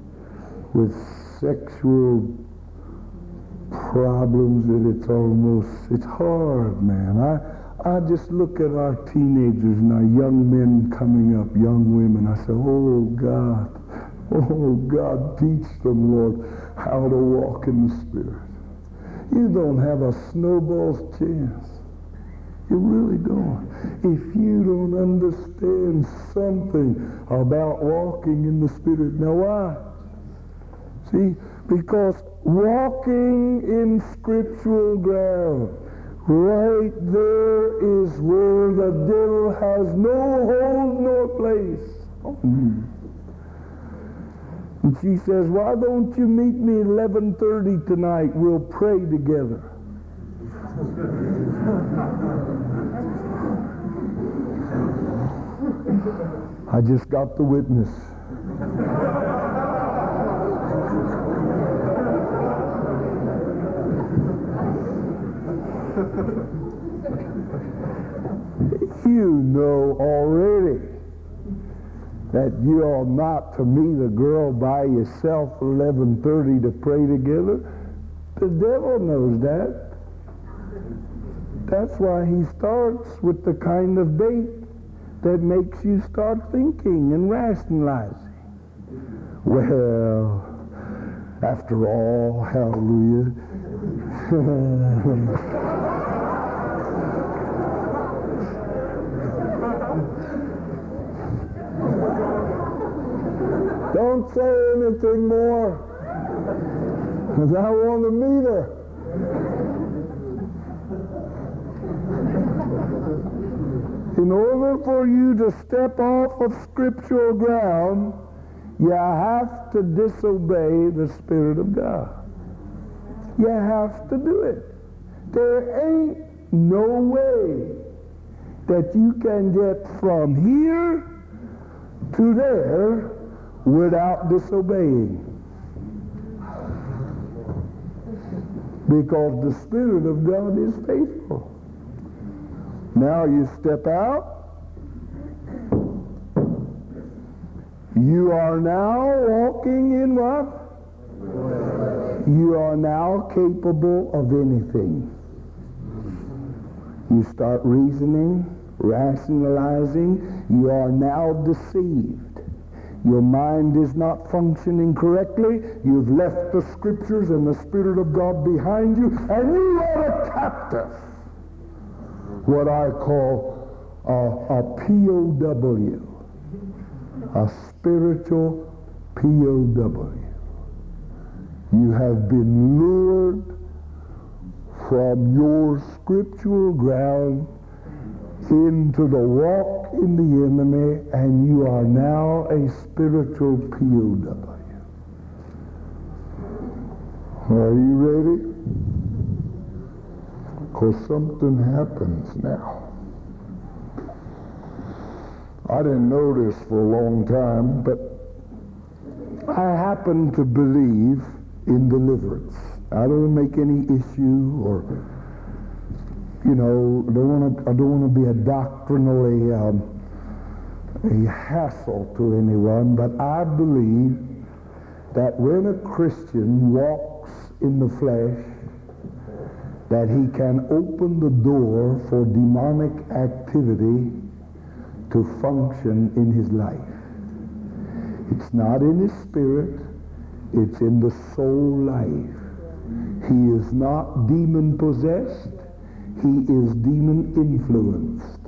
with sexual problems that it's almost, it's hard, man. I, I just look at our teenagers and our young men coming up, young women. I say, oh, God, oh, God, teach them, Lord, how to walk in the Spirit. You don't have a snowball's chance. You really don't. If you don't understand something about walking in the Spirit. Now, why? See, because walking in scriptural ground Right there is where the devil has no hold nor place. Mm. And she says, why don't you meet me at 11.30 tonight? We'll pray together. I just got the witness. you know already that you are not to meet a girl by yourself 11.30 to pray together. The devil knows that. That's why he starts with the kind of bait that makes you start thinking and rationalizing. Well, after all, hallelujah. Don't say anything more. Because I want to meet her. In order for you to step off of scriptural ground, you have to disobey the Spirit of God. You have to do it. There ain't no way that you can get from here to there without disobeying. Because the Spirit of God is faithful. Now you step out. You are now walking in what? You are now capable of anything. You start reasoning, rationalizing. You are now deceived. Your mind is not functioning correctly. You've left the scriptures and the Spirit of God behind you, and you are a captive. What I call a, a POW, a spiritual POW. You have been lured from your scriptural ground into the walk in the enemy, and you are now a spiritual POW. Are you ready? Because something happens now. I didn't know this for a long time, but I happen to believe in deliverance. I don't make any issue or, you know, don't want to. I don't want to be a doctrinally um, a hassle to anyone, but I believe that when a Christian walks in the flesh, that he can open the door for demonic activity to function in his life. It's not in his spirit, it's in the soul life. He is not demon possessed, he is demon influenced.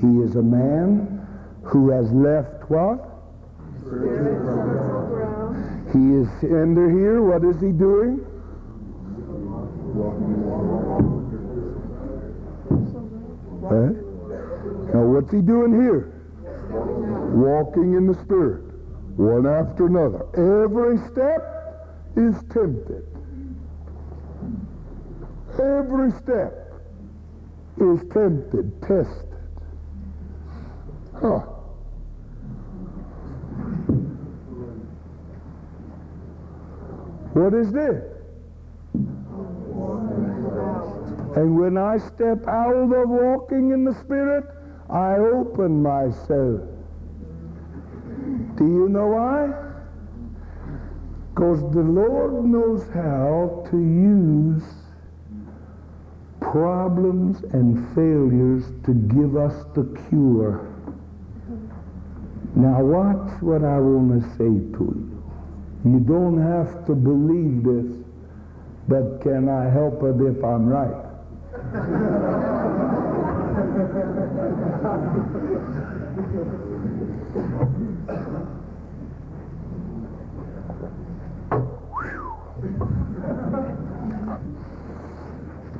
He is a man who has left what? He is under here. What is he doing? Huh? Now what's he doing here? Walking in the Spirit. One after another. Every step is tempted. Every step is tempted, tested. Huh. What is this? And when I step out of walking in the Spirit, I open myself. Do you know why? Because the Lord knows how to use problems and failures to give us the cure. Now watch what I want to say to you. You don't have to believe this, but can I help it if I'm right?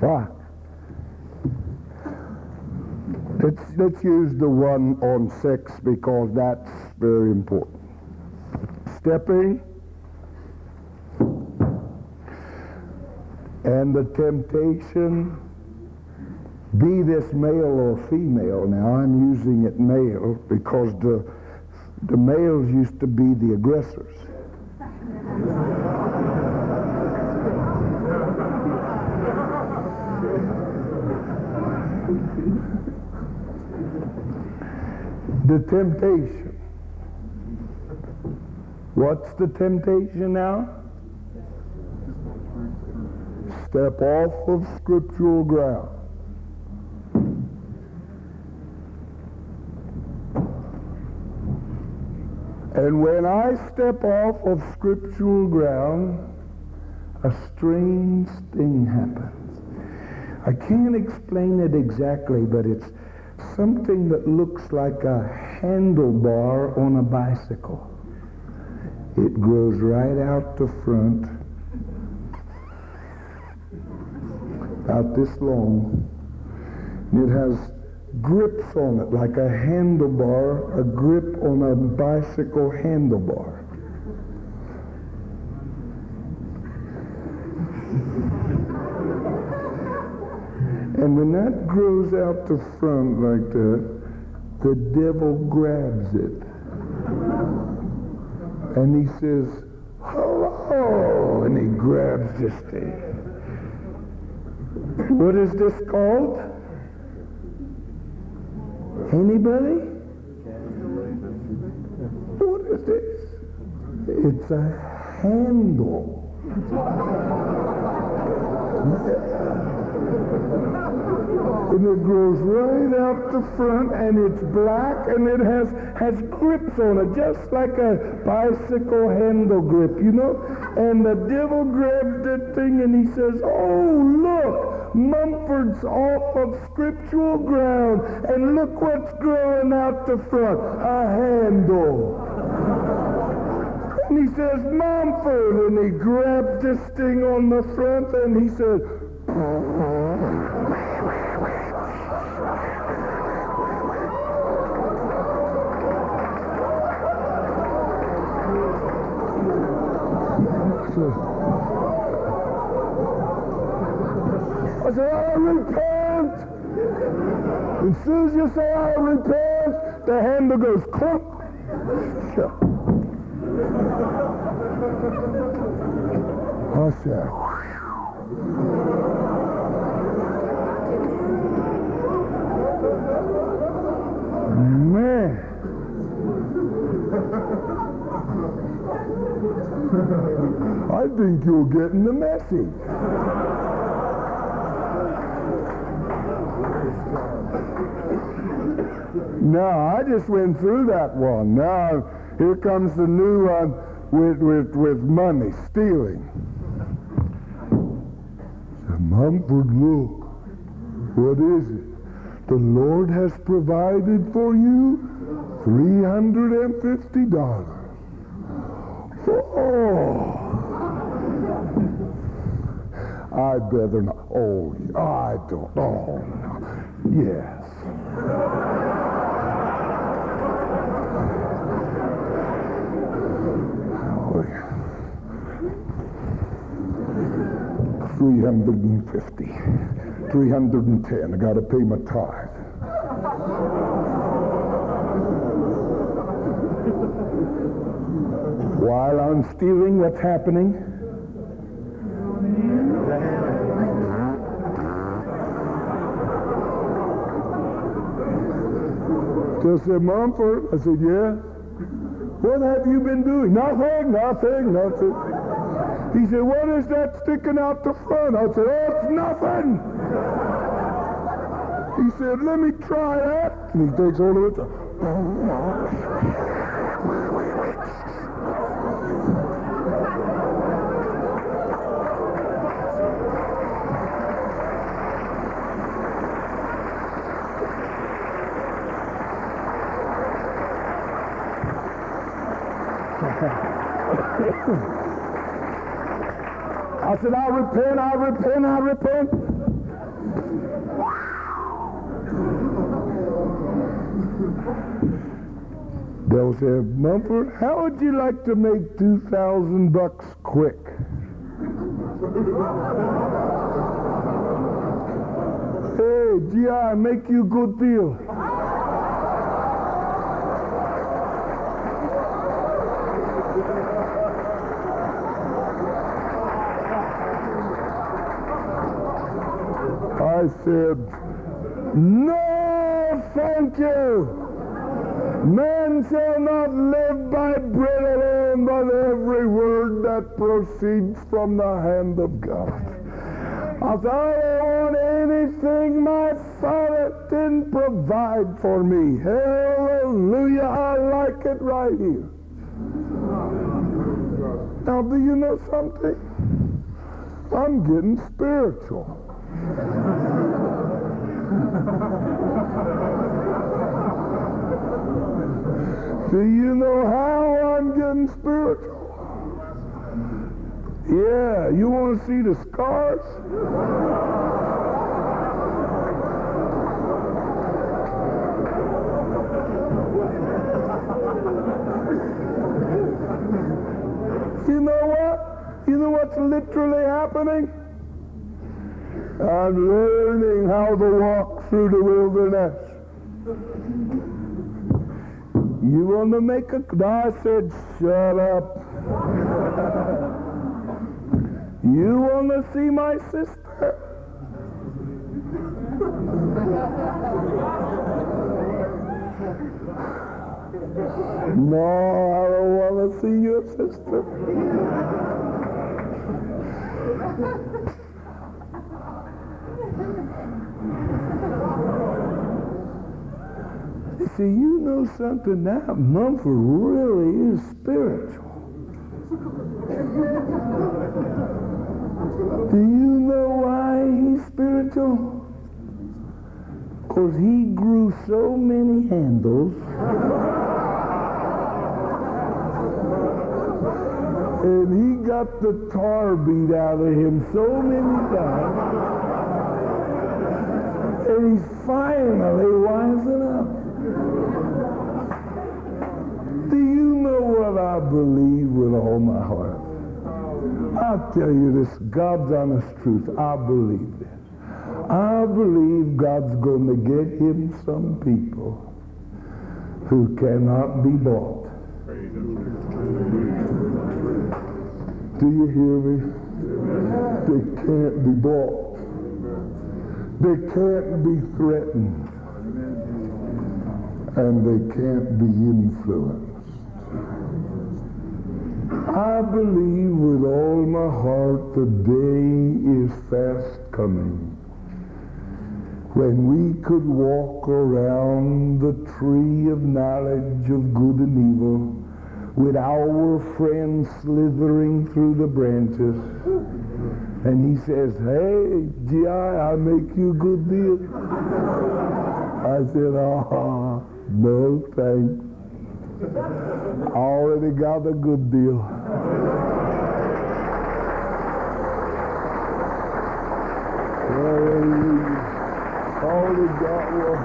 Why? Let's, let's use the one on sex because that's very important. Stepping and the temptation, be this male or female. Now I'm using it male because the, the males used to be the aggressors. The temptation. What's the temptation now? Step off of scriptural ground. And when I step off of scriptural ground, a strange thing happens. I can't explain it exactly, but it's something that looks like a handlebar on a bicycle. It grows right out the front, about this long. It has grips on it, like a handlebar, a grip on a bicycle handlebar. And when that grows out the front like that, the devil grabs it. And he says, hello, and he grabs this thing. What is this called? Anybody? What is this? It's a handle. And it grows right out the front and it's black and it has has grips on it just like a bicycle handle grip you know and the devil grabs that thing and he says oh look mumford's off of scriptural ground and look what's growing out the front a handle And he says, Mumford. And he grabs this thing on the front and he I said, I repent. As soon as you say I repent, the handle goes clunk. I said, man. I think you're getting the message. Now, I just went through that one. Now, here comes the new one with, with, with money, stealing. Said, Mumford, look, what is it? The Lord has provided for you $350. Oh. I better not. Oh, I don't. Oh, no. Yes. Three hundred and fifty. Three hundred and ten. I gotta pay my tithe. While I'm stealing, what's happening? Just said, Mumford. I said, yeah. What have you been doing? Nothing, nothing, nothing. He said, what is that sticking out the front? I said, oh, it's nothing. He said, let me try that. And he takes hold of it. I said, I repent, I repent, I repent. They'll say, Mumford, how would you like to make 2,000 bucks quick? hey, GI, make you a good deal. I said, No, thank you. Man shall not live by bread alone, but every word that proceeds from the hand of God. I said, I don't want anything my Father didn't provide for me. Hallelujah, I like it right here. Now, do you know something? I'm getting spiritual. Do you know how I'm getting spiritual? Yeah, you want to see the scars? You know what? You know what's literally happening? I'm learning how to walk through the wilderness. You want to make a... I said, shut up. You want to see my sister? No, I don't want to see your sister. See, you know something, now. Mumford really is spiritual. Do you know why he's spiritual? Because he grew so many handles And he got the tar beat out of him so many times. And he's finally wising up. Do you know what I believe with all my heart? I'll tell you this, God's honest truth. I believe this. I believe God's going to get him some people who cannot be bought. Do you hear me? They can't be bought. They can't be threatened. And they can't be influenced. I believe with all my heart the day is fast coming when we could walk around the tree of knowledge of good and evil with our friend slithering through the branches. And he says, hey, GI, I'll make you a good deal. I said, ah, no thanks. Already got a good deal. Hallelujah. All he got was,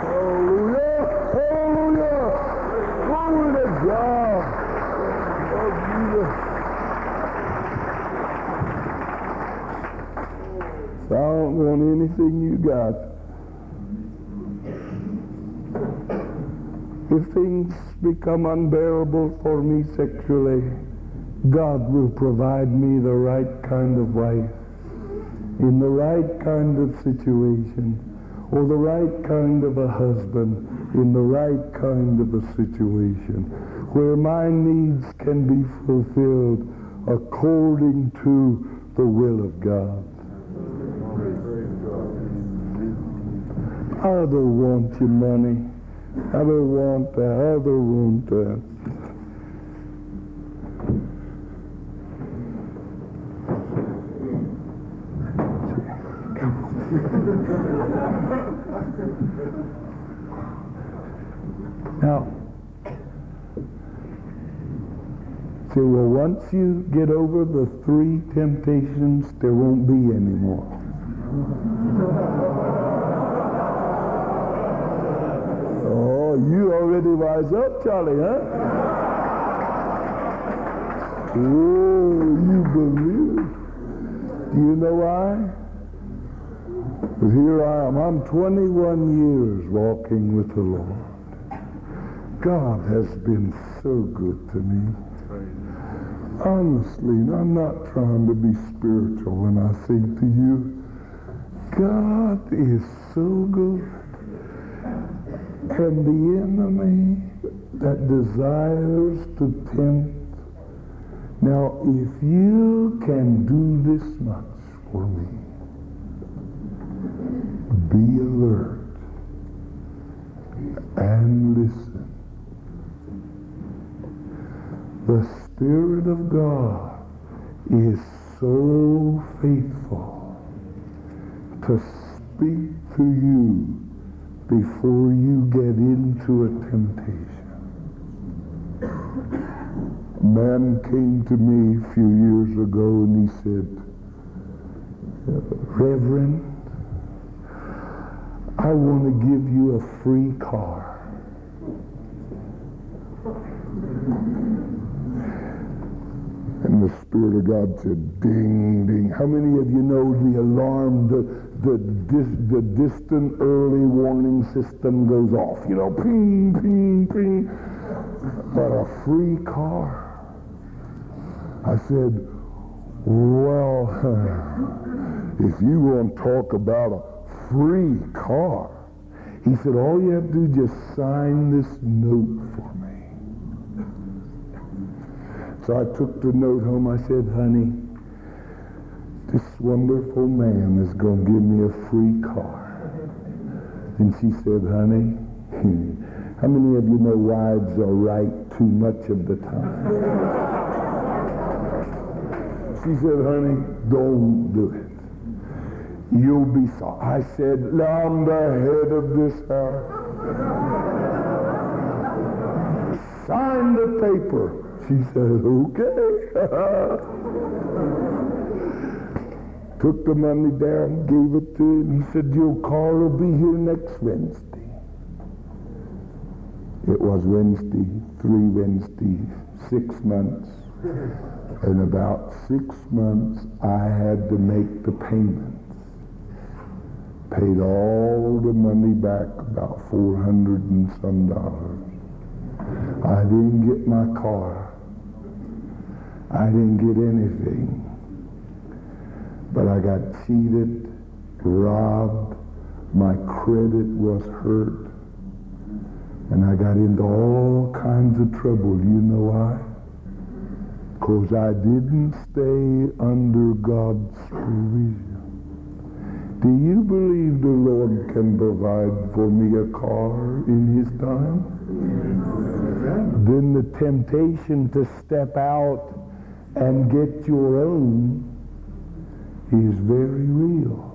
hallelujah, hallelujah, glory to God. Oh, Jesus. So I don't want anything you got. If things become unbearable for me sexually, God will provide me the right kind of wife in the right kind of situation or the right kind of a husband in the right kind of a situation where my needs can be fulfilled according to the will of God. I don't want your money. I don't want that. I don't want that. Now, see, well, once you get over the three temptations, there won't be any more. Oh, you already wise up, Charlie, huh? Oh, you believe. Do you know why? Here I am. I'm 21 years walking with the Lord. God has been so good to me. Honestly, I'm not trying to be spiritual when I say to you, God is so good. And the enemy that desires to tempt. Now, if you can do this much for me, be alert and listen. The Spirit of God is so faithful to speak to you before you get into a temptation. A man came to me a few years ago and he said, Reverend, I want to give you a free car. And the Spirit of God said, ding, ding. How many of you know the alarm, the, the, dis, the distant early warning system goes off? You know, ping, ping, ping. But a free car. I said, well, if you want to talk about a free car, he said, all you have to do is just sign this note for me. So I took the note home. I said, honey, this wonderful man is going to give me a free car. And she said, honey, how many of you know wives are right too much of the time? she said, honey, don't do it. You'll be sorry. I said, I'm the head of this house. Sign the paper. She said, okay. Took the money down, gave it to him. He said, your car will be here next Wednesday. It was Wednesday, three Wednesdays, six months. In about six months, I had to make the payments. Paid all the money back, about 400 and some dollars. I didn't get my car. I didn't get anything. But I got cheated, robbed, my credit was hurt, and I got into all kinds of trouble. You know why? Because I didn't stay under God's provision. Do you believe the Lord can provide for me a car in his time? Then the temptation to step out and get your own is very real.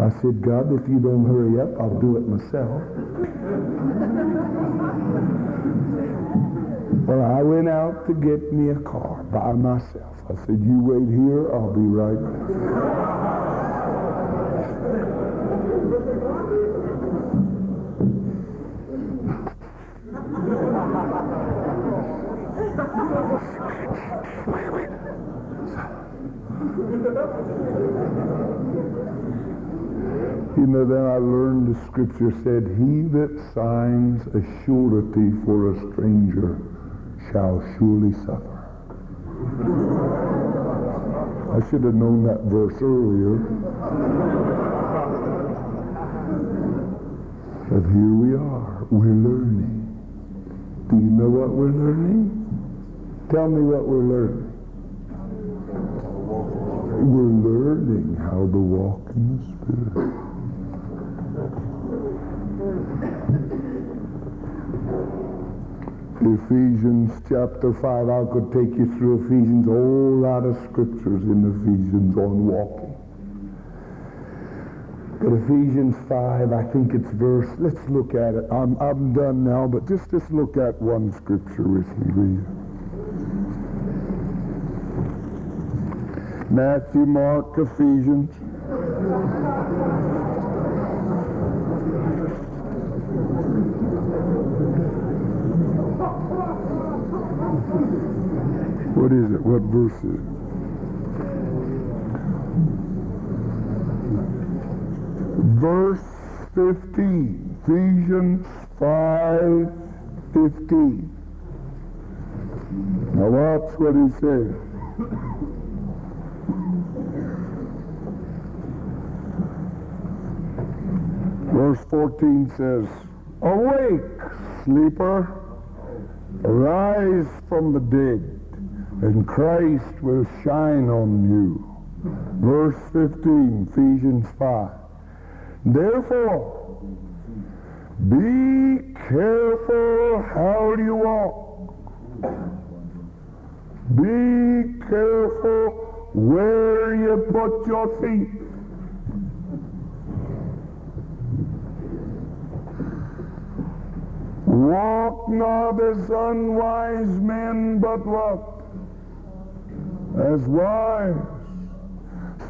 I said, God, if you don't hurry up, I'll do it myself. well, I went out to get me a car by myself. I said, you wait here, I'll be right back. You know, then I learned the scripture said, He that signs a surety for a stranger shall surely suffer. I should have known that verse earlier. But here we are. We're learning. Do you know what we're learning? Tell me what we're learning. We're learning how to walk in the Spirit. Ephesians chapter 5. I could take you through Ephesians, a whole lot of scriptures in Ephesians on walking. But Ephesians 5, I think it's verse, let's look at it. I'm, I'm done now, but just, just look at one scripture with me, Matthew, Mark, Ephesians. What is it? What verse is it? Verse 15. Ephesians 5, 15. Now watch what he says. Verse 14 says, Awake, sleeper, arise from the dead, and Christ will shine on you. Verse 15, Ephesians 5. Therefore, be careful how you walk. Be careful where you put your feet. Walk not as unwise men, but what? As wise.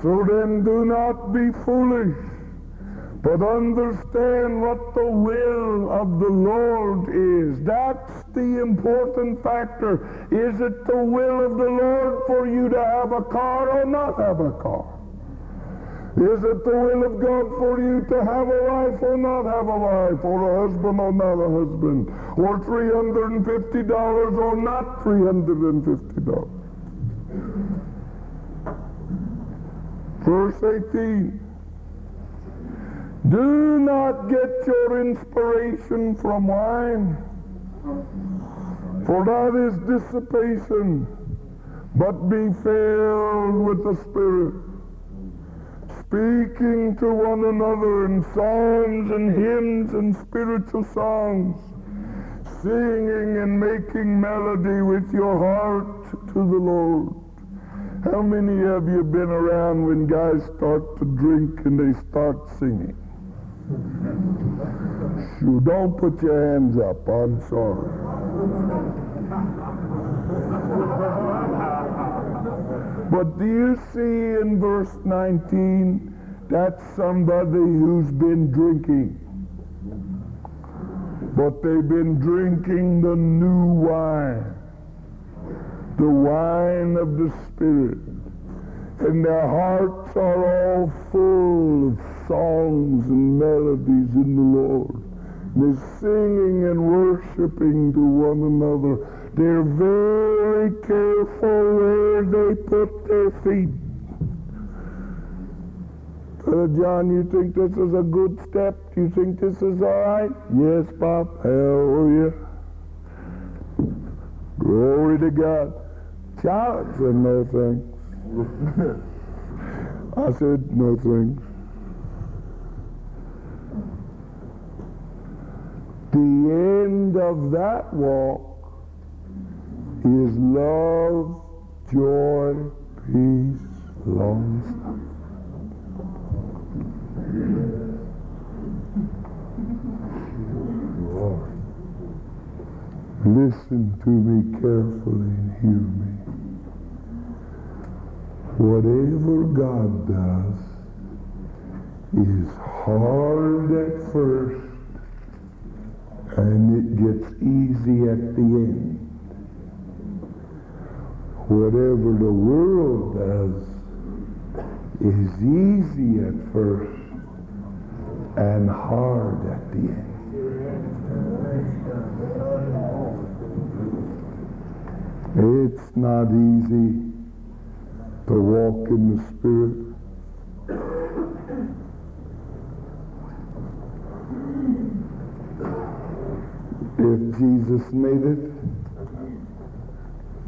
So then do not be foolish, but understand what the will of the Lord is. That's the important factor. Is it the will of the Lord for you to have a car or not have a car? Is it the will of God for you to have a wife or not have a wife, or a husband or not a husband, or $350 or not $350? Verse 18. Do not get your inspiration from wine, for that is dissipation, but be filled with the Spirit speaking to one another in psalms and hymns and spiritual songs, singing and making melody with your heart to the Lord. How many of you been around when guys start to drink and they start singing? You don't put your hands up, I'm sorry. But do you see in verse 19, that's somebody who's been drinking. But they've been drinking the new wine, the wine of the Spirit. And their hearts are all full of songs and melodies in the Lord. They're singing and worshiping to one another. They're very careful where they put their feet. John, you think this is a good step? You think this is all right? Yes, Bob. Hallelujah. Glory to God. Child said no thanks. I said no thanks. The end of that walk is love, joy, peace, long suffering. Listen to me carefully and hear me. Whatever God does is hard at first and it gets easy at the end. Whatever the world does is easy at first and hard at the end. It's not easy to walk in the Spirit. If Jesus made it,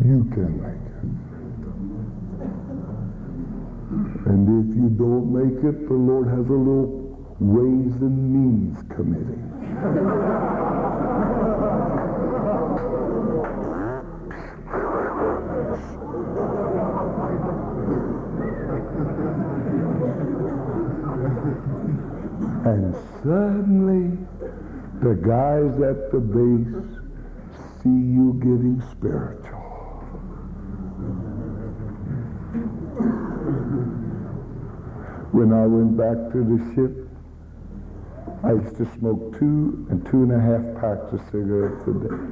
you can make it. And if you don't make it, the Lord has a little ways and means committee. And suddenly, the guys at the base see you getting spiritual. When I went back to the ship, I used to smoke two and two and a half packs of cigarettes a day.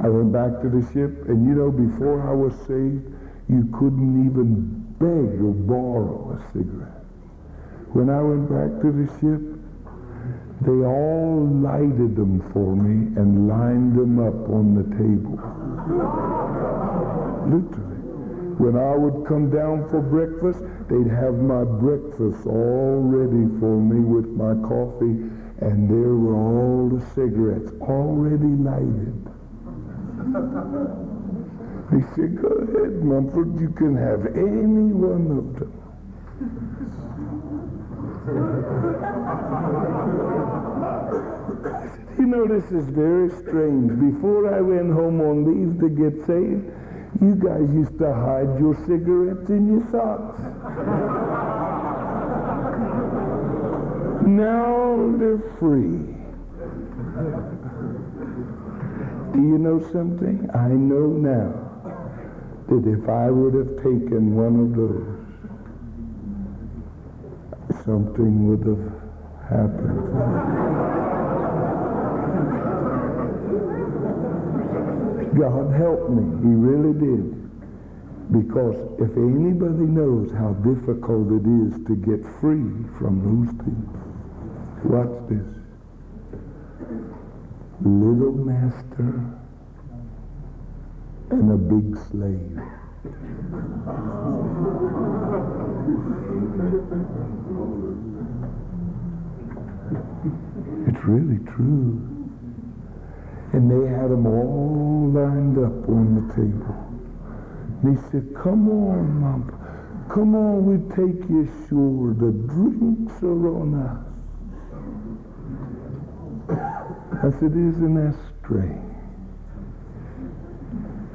I went back to the ship, and you know, before I was saved, you couldn't even beg or borrow a cigarette. When I went back to the ship, they all lighted them for me and lined them up on the table. Literally. When I would come down for breakfast, they'd have my breakfast all ready for me with my coffee, and there were all the cigarettes already lighted. They said, go ahead, Mumford, you can have any one of them. I said, you know, this is very strange. Before I went home on leave to get saved, you guys used to hide your cigarettes in your socks. now they're free. Do you know something? I know now that if I would have taken one of those, something would have happened. God helped me. He really did. Because if anybody knows how difficult it is to get free from those things, watch this. Little master and a big slave. It's really true. And they had them all lined up on the table. And he said, come on, Mom. Come on, we take you ashore. The drinks are on us. I said, isn't that strange?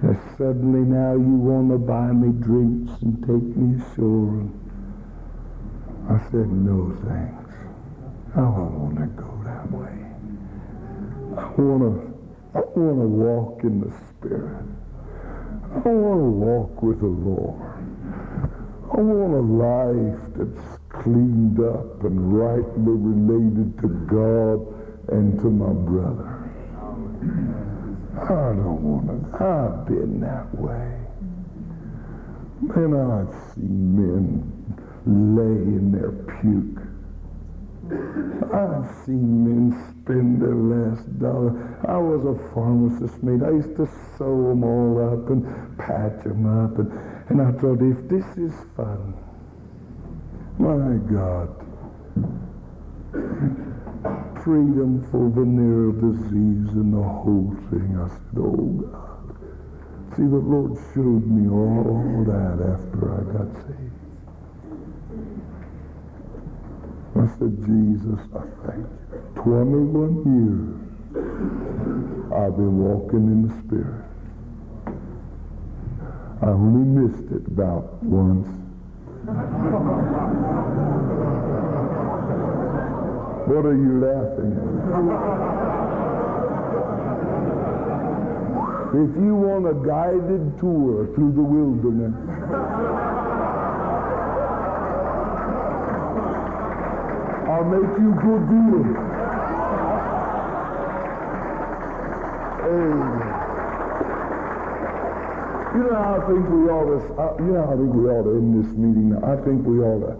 That suddenly now you want to buy me drinks and take me ashore. I said, no thanks. I don't want to go that way. I want to I want to walk in the Spirit. I want to walk with the Lord. I want a life that's cleaned up and rightly related to God and to my brother. I don't want to. I've been that way. Man, I've seen men lay in their puke. I've seen men spend their last dollar. I was a pharmacist mate. I used to sew them all up and patch them up. And, and I thought, if this is fun, my God, freedom for venereal disease and the whole thing. I said, oh God. See, the Lord showed me all that after I got saved. I said, Jesus, I thank you. 21 years I've been walking in the Spirit. I only missed it about once. What are you laughing at? If you want a guided tour through the wilderness, I'll make you good deal. Amen. You know I think we ought to, uh, you know I think we ought to end this meeting? I think we ought to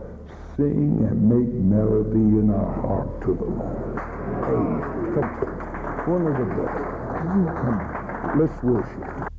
sing and make melody in our heart to the Lord. Hey, come, one of the best. Let's worship.